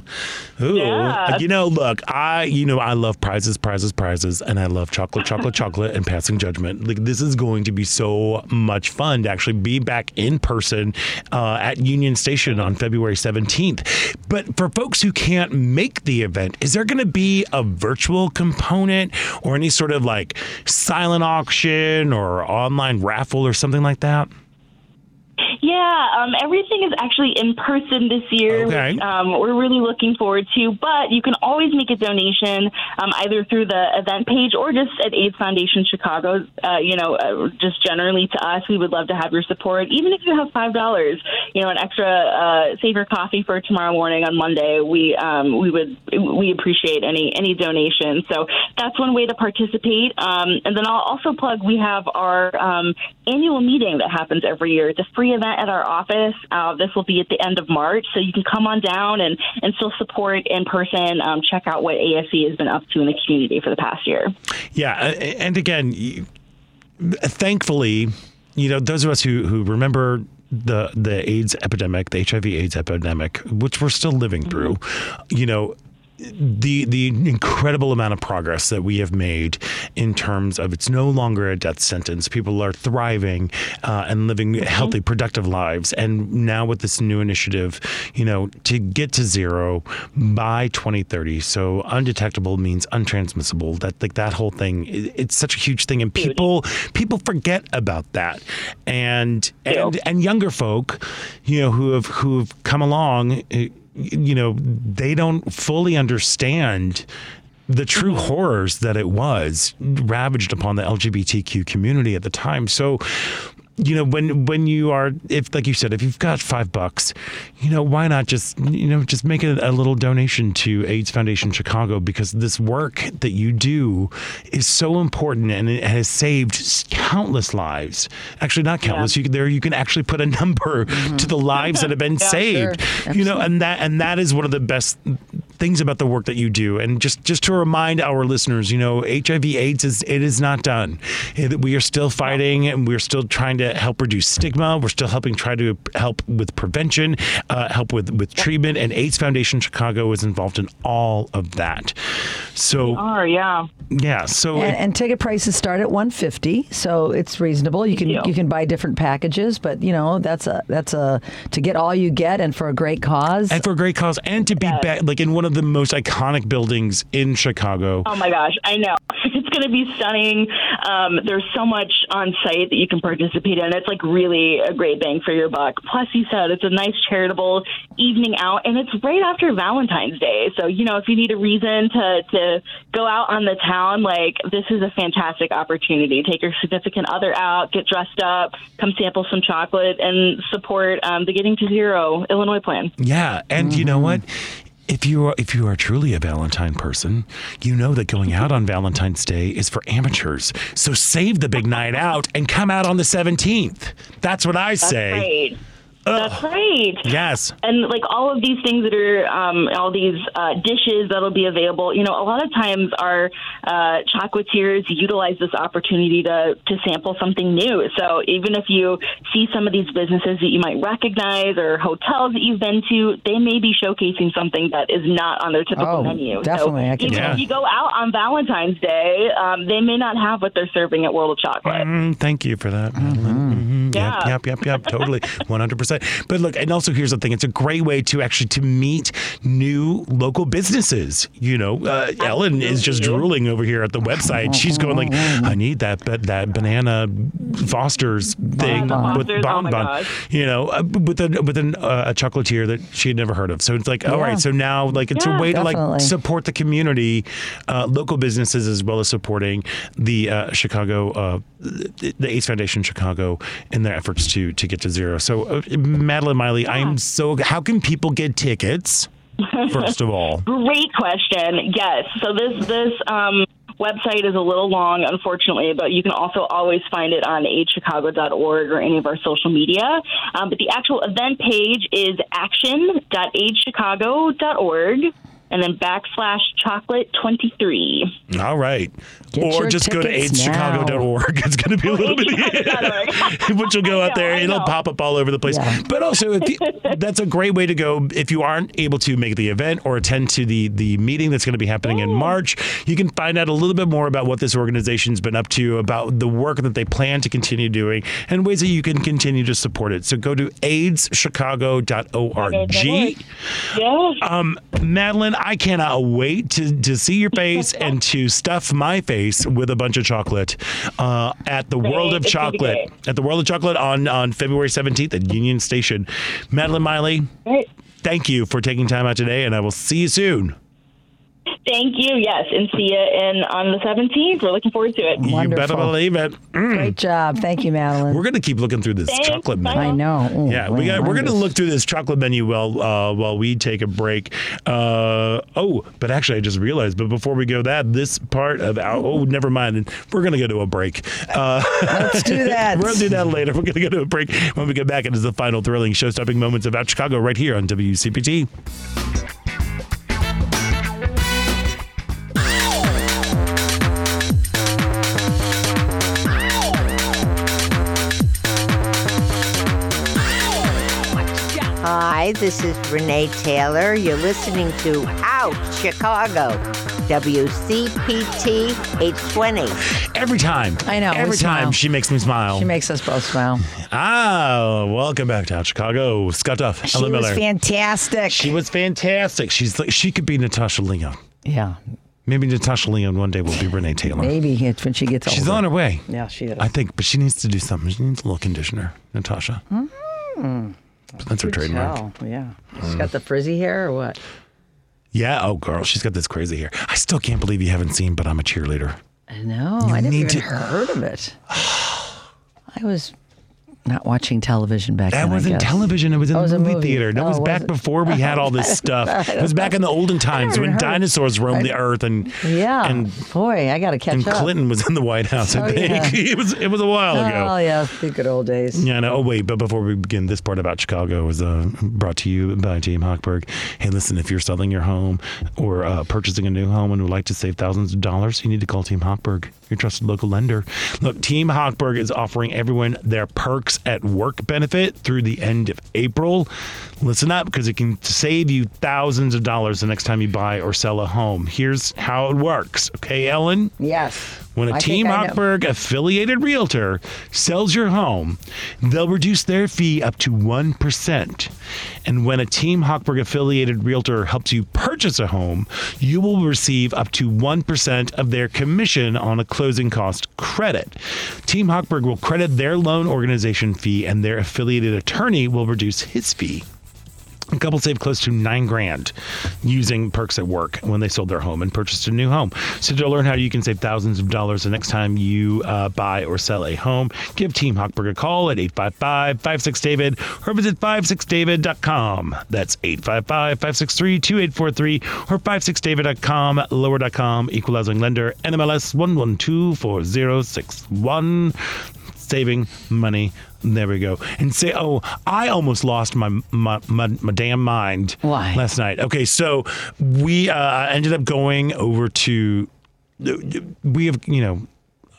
ooh. Yeah. You know, look, I, you know, I love prizes, prizes, prizes, and I love chocolate, chocolate, chocolate, and passing judgment. Like, this is going to be so much fun to actually be back in person uh, at Union Station on February 17th. But for folks who can't make the event, is there going to be a virtual component or any sort of like silent auction or online raffle or something like that? Yeah, um, everything is actually in person this year, Okay. which um, we're really looking forward to. But you can always make a donation um, either through the event page or just at AIDS Foundation Chicago. Uh, you know, uh, just generally to us, we would love to have your support. Even if you have five dollars, you know, an extra uh, save your coffee for tomorrow morning on Monday. We um, we would we appreciate any any donation. So that's one way to participate. Um, and then I'll also plug we have our um, annual meeting that happens every year. It's a free event at our office. Uh, this will be at the end of March, so you can come on down and, and still support in person. Um, check out what AFC has been up to in the community for the past year. Yeah, uh, and again, thankfully, you know, those of us who who remember the the AIDS epidemic, the HIV/AIDS epidemic, which we're still living through, you know. The the incredible amount of progress that we have made in terms of it's no longer a death sentence. People are thriving uh, and living healthy, productive lives. And now with this new initiative, you know, to get to zero by 2030, so undetectable means untransmissible. That like that whole thing, it- it's such a huge thing, and people people forget about that. And and and younger folk, you know, who have who have come along. You know, they don't fully understand the true horrors that it was ravaged upon the LGBTQ community at the time. So, you know, when when you are, if like you said, if you've got five bucks, you know, why not just you know just make a, a little donation to AIDS Foundation Chicago because this work that you do is so important and it has saved countless lives. Actually, not countless. You can, there you can actually put a number to the mm-hmm. lives that have been saved. sure. You know, and that and that is one of the best things about the work that you do. And just just to remind our listeners, you know, HIV/AIDS is it is not done. We are still fighting, and we're still trying to help reduce stigma. We're still helping try to help with prevention, uh, help with with treatment. And AIDS Foundation Chicago is involved in all of that. So Oh, yeah. yeah, so And, and ticket prices start at 150, so it's reasonable. You can Yeah. you can buy different packages, but you know that's a that's a to get all you get and for a great cause. and for a great cause, and to be back like in one of the most iconic buildings in Chicago. Oh my gosh, I know. It's going to be stunning. Um, there's so much on site that you can participate in. It's like really a great bang for your buck. Plus, you said it's a nice charitable evening out, and it's right after Valentine's Day. So, you know, if you need a reason to, to go out on the town, like this is a fantastic opportunity. Take your significant other out, get dressed up, come sample some chocolate, and support um, the Getting to Zero Illinois plan. Yeah, and you know what? If you are if you are truly a Valentine person, you know that going out on Valentine's Day is for amateurs. So save the big night out and come out on the 17th. That's what I That's say. right. That's right. Yes. And like all of these things that are, um, all these uh, dishes that'll be available, you know, a lot of times our uh, chocolatiers utilize this opportunity to, to sample something new. So even if you see some of these businesses that you might recognize or hotels that you've been to, they may be showcasing something that is not on their typical Oh, menu. definitely. So I can even tell. if you go out on Valentine's Day, um, they may not have what they're serving at World of Chocolate. Mm, thank you for that. Mhm. Yeah. Yep, yep, yep, yep. Totally, one But look, and also here's the thing: it's a great way to actually to meet new local businesses. You know, uh, Ellen is just drooling over here at the website. She's going like, "I need that, but that banana Foster's thing with Foster's, oh my you know, uh, with a with an, uh, a chocolatier that she had never heard of. So it's like, all Yeah. right, so now like it's a Yeah, way to like support the community, uh, local businesses, as well as supporting the uh, Chicago, uh, the the AIDS Foundation Chicago in their efforts to to get to zero. So, uh, Madeline Miley, I'm so. How can people get tickets? First of all, Great question. Yes. So this this um, website is a little long, unfortunately, but you can also always find it on aidschicago.org or any of our social media. Um, but the actual event page is action.aidschicago.org and then backslash chocolate 23. all right. Get or just go to tickets now. aidschicago.org. It's going to be a little bit. aidschicago.org. Which will go I out there. know, I It'll know. pop up all over the place. Yeah. But also, if you, that's a great way to go if you aren't able to make the event or attend to the the meeting that's going to be happening in March. You can find out a little bit more about what this organization's been up to, about the work that they plan to continue doing, and ways that you can continue to support it. So go to aidschicago.org. Yes. Um, Madeline, I cannot wait to, to see your face and to stuff my face with a bunch of chocolate uh, at the World of Chocolate. At the World of Chocolate on, on February 17th at Union Station. Madeline Miley, thank you for taking time out today, and I will see you soon. Thank you. Yes. And see you in, on the 17th. We're looking forward to it. You better believe it. Mm. Great job. Thank you, Madeline. We're gonna keep looking through this Thanks. chocolate menu. I know. Ooh, Yeah, we got. We're going to look through this chocolate menu while uh, while we take a break. Uh, oh, but actually, I just realized. But before we go, that this part of our, oh, never mind. We're going to go to a break. Uh, Let's do that. we're going to do that later. We're going to go to a break when we get back. It is the final thrilling, show-stopping moments of Out Chicago right here on WCPT. Hi, this is Renee Taylor. You're listening to Out Chicago, WCPT 820. Every time, I know, we Every time smile. she makes me smile. She makes us both smile. ah, welcome back to Out Chicago. Scott Duff, She Ellen was Miller. fantastic. She was fantastic. She's like she could be Natasha Lyonne. yeah, Maybe Natasha Lyonne one day will be Renee Taylor. maybe it's when she gets older. She's on her way. Yeah, she is. I think, but she needs to do something. She needs a little conditioner, Natasha. That's her trademark. Oh, yeah. She's got the frizzy hair or what? Yeah. Oh, girl, she's got this crazy hair. I still can't believe you haven't seen, but I'm a cheerleader. I know. I never need even to- heard of it. I was not watching television back That then. I wasn't guess. television. It was in Oh, the movie, movie. theater. That Oh, was was back it? before we had all this stuff. It was back in the olden times when heard. dinosaurs roamed the earth and Yeah. and Boy, I got to catch and up. Clinton was in the White House. I Oh, think yeah. it was it was a while ago. Oh, yeah. The good old days. Yeah, no. Oh, wait. But before we begin, this part about Chicago is uh, brought to you by Team Hochberg. Hey, listen, if you're selling your home or uh, purchasing a new home and would like to save thousands of dollars, you need to call Team Hochberg, your trusted local lender. Look, Team Hochberg is offering everyone their perks at work benefit through the end of April. Listen up because it can save you thousands of dollars the next time you buy or sell a home. Here's how it works. Okay, Ellen? Yes. When a I Team Hochberg affiliated realtor sells your home, they'll reduce their fee up to 1%. And when a Team Hochberg affiliated realtor helps you purchase a home, you will receive up to 1% of their commission on a closing cost credit. Team Hochberg will credit their loan origination fee and their affiliated attorney will reduce his fee. A couple saved close to nine grand using perks at work when they sold their home and purchased a new home. So to learn how you can save thousands of dollars the next time you uh, buy or sell a home, give Team Hochberg a call at 855-56-DAVID or visit 56david.com. That's 855-563-2843 or 56david.com, lower.com, equal housing lender, NMLS 1124061. Saving money. There we go. And say, oh, I almost lost my my, my, my damn mind. Why? Last night. Okay, so we uh, ended up going over to. We have, you know,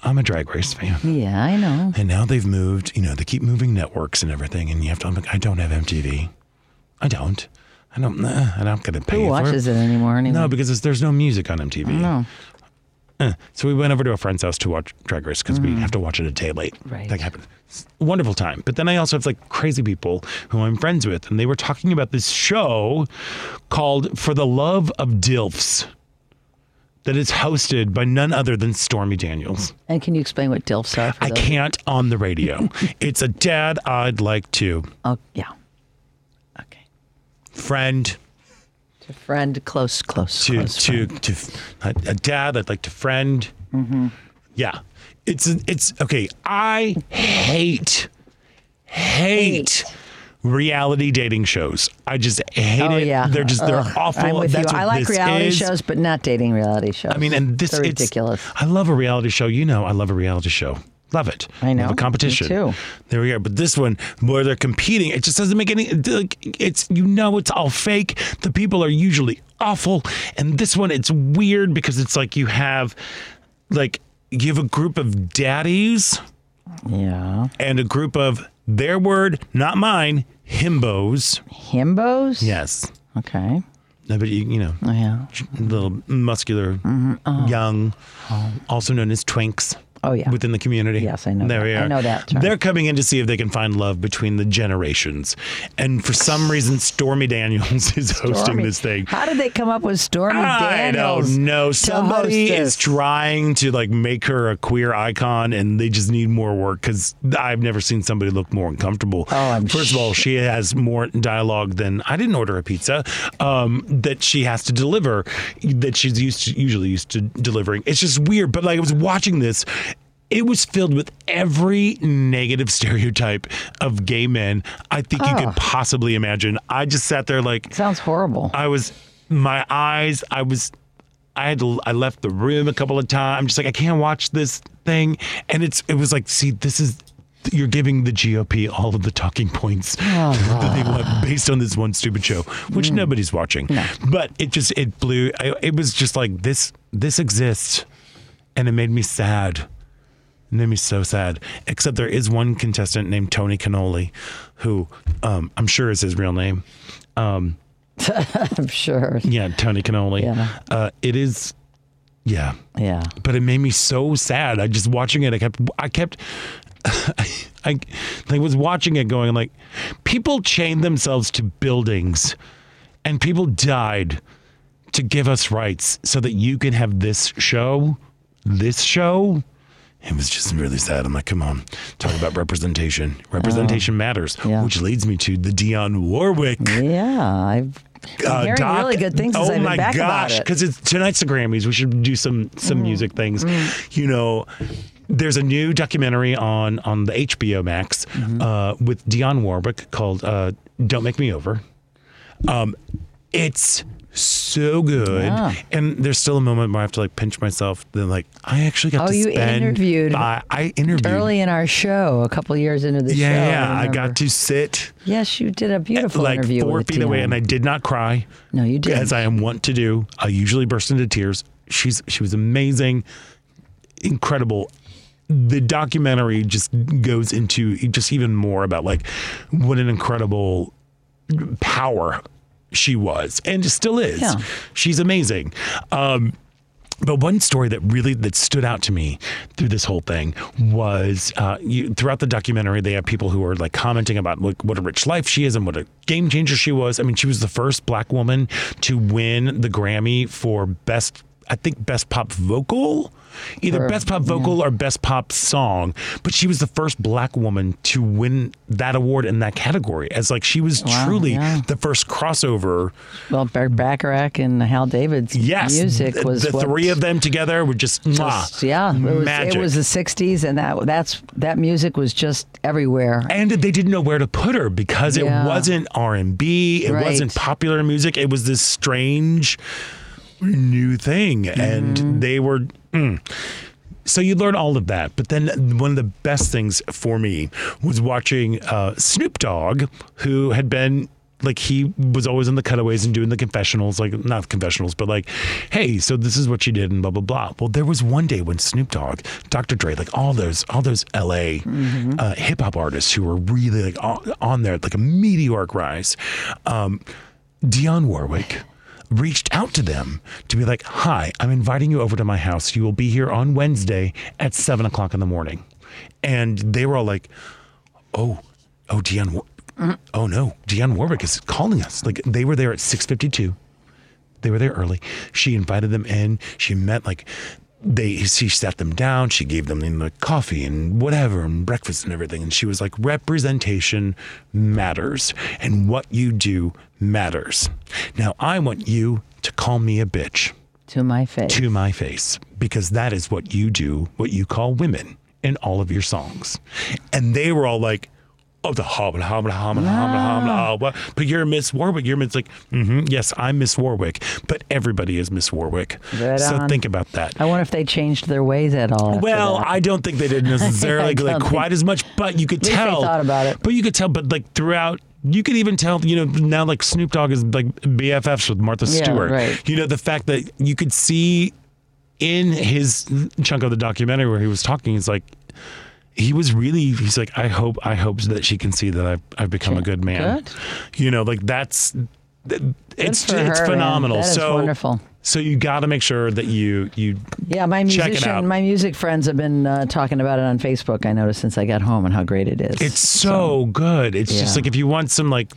I'm a drag race fan. Yeah, I know. And now they've moved, you know, they keep moving networks and everything. And you have to, I'm like, I don't have MTV. I don't. I don't, I'm not to pay Who watches it anymore anyway? No, because it's, there's no music on MTV. No. Eh, So we went over to a friend's house to watch Drag Race because we have to watch it a day late. Mm. Right. That happened. Wonderful time. But then I also have like crazy people who I'm friends with, and they were talking about this show called For the Love of Dilfs that is hosted by none other than Stormy Daniels. And can you explain what DILFs are? For I can't on the radio. it's a dad I'd like to. Oh, yeah. Okay. Friend To friend, close, close, to close to friend. to a, a dad I'd like to friend. Mm-hmm. Yeah, it's it's okay. I hate hate. Reality dating shows. I just hate oh it. yeah, They're just they're Ugh, awful. I'm with That's you. what I like reality is. shows, but not dating reality shows. I mean, and this They're it's ridiculous. I love a reality show. You know, I love a reality show. Love it. I know. Love a competition. Me too. There we go. But this one, where they're competing, it just doesn't make any. Like, it's you know, it's all fake. The people are usually awful, and this one, it's weird because it's like you have, like, you have a group of daddies Yeah. and a group of their word, not mine, himbos. Himbos. Yes. Okay. No, but you, you know, Oh yeah. little muscular, mm-hmm. oh. young, oh. also known as twinks. Oh yeah. Within the community. Yes, I know There that. we are. I know that term. They're coming in to see if they can find love between the generations. And for some reason, Stormy Daniels is hosting this thing. How did they come up with Stormy I Daniels? I don't know. Somebody is trying to like make her a queer icon, and they just need more work because I've never seen somebody look more uncomfortable. Oh, I'm First of all, she has more dialogue than I didn't order a pizza um, that she has to deliver that she's used to, usually used to delivering. It's just weird. But like I was watching this. It was filled with every negative stereotype of gay men I think you Oh. could possibly imagine. I just sat there like Sounds horrible. I was my eyes. I was. I had to. I left the room a couple of times. I'm just like I can't watch this thing, and it's. It was like, see, this is. You're giving the GOP all of the talking points oh, that they want based on this one stupid show, which hmm. nobody's watching. But it just it blew. I, it was just like this. This exists, and it made me sad. It made me so sad. Except there is one contestant named Tony Cannoli, who um, I'm sure is his real name. Um, I'm sure. yeah, Tony Cannoli. Yeah. Uh, it is. Yeah, Yeah. but it made me so sad. I just watching it. I kept. I kept. I, I was watching it, going like, people chained themselves to buildings, and people died to give us rights so that you can have this show. This show. It was just really sad. I'm like, come on, talk about representation. Representation matters, yeah. which leads me to the Dionne Warwick Yeah. I've uh, hearing doc- really good things Oh since I've been my gosh! it. Mm. Because it's tonight's the Grammys. We should do some some music things. You know, there's a new documentary on on the HBO Max Mm-hmm. uh, with Dionne Warwick called uh, "Don't Make Me Over." Um, it's so good, Yeah. and there's still a moment where I have to like pinch myself. Then like I actually got Oh, to you spend. interviewed I, I interviewed Early in our show, a couple years into the Yeah, show. yeah. I remember. got to sit Yes, you did a uh, beautiful like interview four feet away, and I did not cry. No, you didn't. As I am wont to do. I usually burst into tears. She's she was amazing, incredible. The documentary just goes into just even more about like what an incredible power she was and still is. Yeah. She's amazing. Um, but one story that really that stood out to me through this whole thing was uh, you, throughout the documentary they have people who are like commenting about like, what a rich life she is and what a game changer she was. I mean, she was the first black woman to win the Grammy for best I think best pop vocal, either best pop vocal or best pop song. But she was the first black woman to win that award in that category. As like she was Wow, truly yeah. the first crossover. well, Bacharach and Hal David's Yes, music was the three of them together were just, mwah, just- yeah, it was, magic. it was the '60s, and that that's that music was just everywhere. and they didn't know where to put her because Yeah. it wasn't R&B, it Right. wasn't popular music, it was this strange new thing Mm-hmm. and they were mm. so you learn all of that. But then one of the best things for me was watching uh, Snoop Dogg, who had been like he was always in the cutaways and doing the confessionals, like not confessionals, but like, hey, so this is what you did and blah blah blah. Well, there was one day when Snoop Dogg, Dr. Dre, like all those all those L.A. Uh, hip hop artists who were really like on, on there, like a meteoric rise. Um, Dionne Warwick reached out to them to be like, "Hi, I'm inviting you over to my house. You will be here on Wednesday at seven o'clock in the morning," and they were all like, "Oh, oh, Dionne." Wa- Oh no, Dionne Warwick is calling us. Like they were there at 6:52. They were there early. She invited them in. She met like they she sat them down. She gave them the coffee and whatever and breakfast and everything. And she was like, representation matters, and what you do matters. Now I want you to call me a bitch To my face. to my face because that is what you do, what you call women in all of your songs. And they were all like, oh, the hobbit, hobbit, hobbit, hobbit, hobbit, oh, what? But you're Miss Warwick. You're Miss, like, hmm yes, I'm Miss Warwick, but everybody is Miss Warwick. Right so on. think about that. I wonder if they changed their ways at all. Well, that. I don't think they did necessarily like, quite as much, but you could At least they tell. thought about it. But you could tell, but like throughout, you could even tell, you know, now like Snoop Dogg is like BFFs with Martha Yeah, Stewart. right. You know, the fact that you could see in his chunk of the documentary where he was talking, he's like, he was really, he's like, I hope, I hope that she can see that I've, I've become a good man. Good. You know, like that's, it's, it's her, man. phenomenal. So wonderful. So you got to make sure that you, you, Yeah, my Check it musician, my music friends have been uh, talking about it on Facebook. I noticed since I got home and how great it is. It's so good. It's just like if you want some like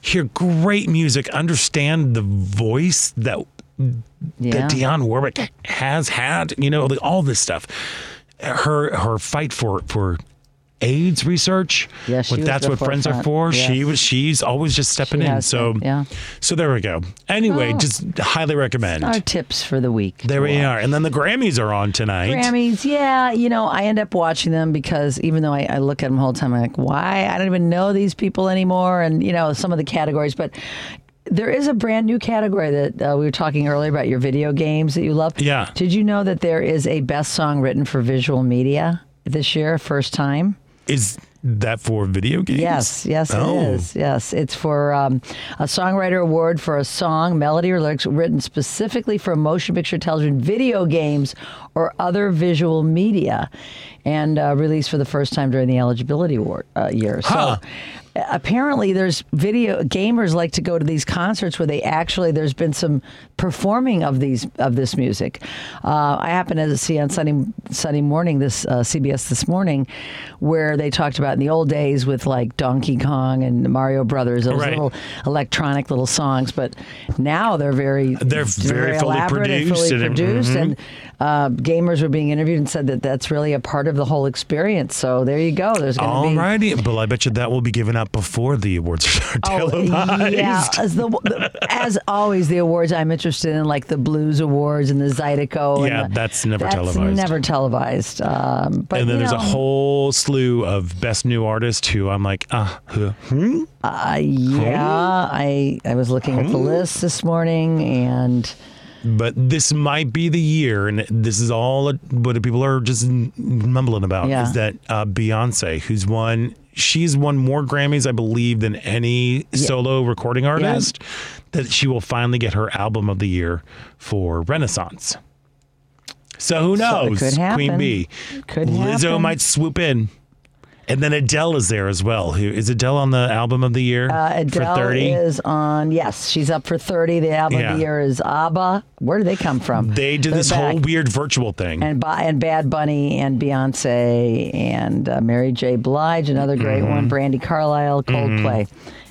hear great music, understand the voice that Yeah. that Dionne Warwick has had, you know, like all this stuff. Her her fight for for AIDS research. Yeah, she what was that's what friends are forefront. for. She was she's always just stepping She in. So been, yeah. so there we go. Anyway, Oh. just highly recommend. Our tips for the week. there we are. And then the Grammys are on tonight. Grammys, yeah. You know, I end up watching them because even though I, I look at them the whole time, I'm like, why? I don't even know these people anymore. And, you know, some of the categories. But there is a brand new category that uh, we were talking earlier about your video games that you love. Yeah. Did you know that there is a best song written for visual media this year, first time? Is that for video games? Yes, yes, Oh. it is. Yes, it's for um, a songwriter award for a song, melody, or lyrics written specifically for motion picture, television, video games, or other visual media, and uh, released for the first time during the eligibility award uh, year. Huh. Apparently, there's video gamers like to go to these concerts where they actually there's been some performing of these of this music. Uh, I happened to see on Sunday Sunday morning this uh, CBS this morning where they talked about in the old days with like Donkey Kong and Mario Brothers those Right. little electronic little songs, but now they're very They're very fully elaborate and produced fully and- produced mhm. and uh, gamers were being interviewed and said that that's really a part of the whole experience. So there you go. There's going to be Alrighty, but I bet you that will be given up before the awards are televised. Oh, yeah, as the, as always, the awards I'm interested in, like the Blues Awards and the Zydeco. Yeah, and the, that's never that's televised. Never televised. Um, but and then there's a whole slew of best new artist who I'm like, ah, huh, hmm? Uh, yeah, I I was looking at the list this morning, and But this might be the year, and this is all what people are just mumbling about Yeah. is that uh, Beyonce, who's won, she's won more Grammys, I believe, than any solo recording artist, that she will finally get her album of the year for Renaissance. So who So knows? could Queen happen. Bee. Could Lizzo happen. might swoop in. And then Adele is there as well. Who is Adele on the album of the year uh, Adele for 30? is on. Yes, she's up for thirty. The album Yeah. of the year is ABBA. Where do they come from? They did They're this whole weird virtual thing. and and Bad Bunny and Beyonce and uh, Mary J. Blige, another great Mm-hmm. one. Brandi Carlile, Coldplay,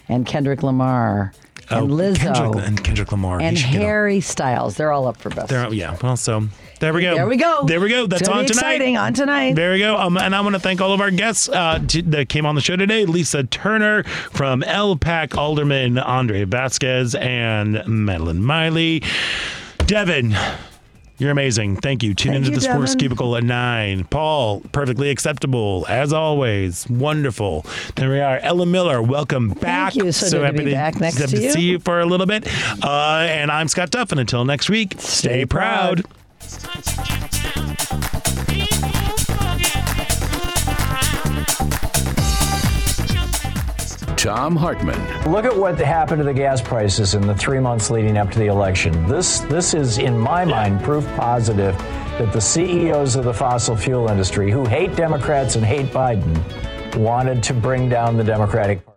and Kendrick Lamar and Lizzo Oh, Kendrick, and Kendrick Lamar. And should get a- Harry Styles. They're all up for best. There, yeah. Well, so there we go. There we go. There we go. That's on tonight. exciting. On tonight. There we go. Um, and I want to thank all of our guests uh, t- that came on the show today: Lisa Turner from LPAC, Alderman Andre Vasquez, and Madeline Miley. Devin. You're amazing. Thank you. Tune Thank into you, the Sports Cubicle at nine. Paul, perfectly acceptable as always. Wonderful. There we are. Ella Miller, welcome back. you. So good to be back next to to you. see you for a little bit. Uh, and I'm Scott Duff. And until next week, stay, Stay proud. proud. Thom Hartmann. Look at what happened to the gas prices in the three months leading up to the election. This, this is, in my mind, proof positive that the CEOs of the fossil fuel industry, who hate Democrats and hate Biden, wanted to bring down the Democratic Party.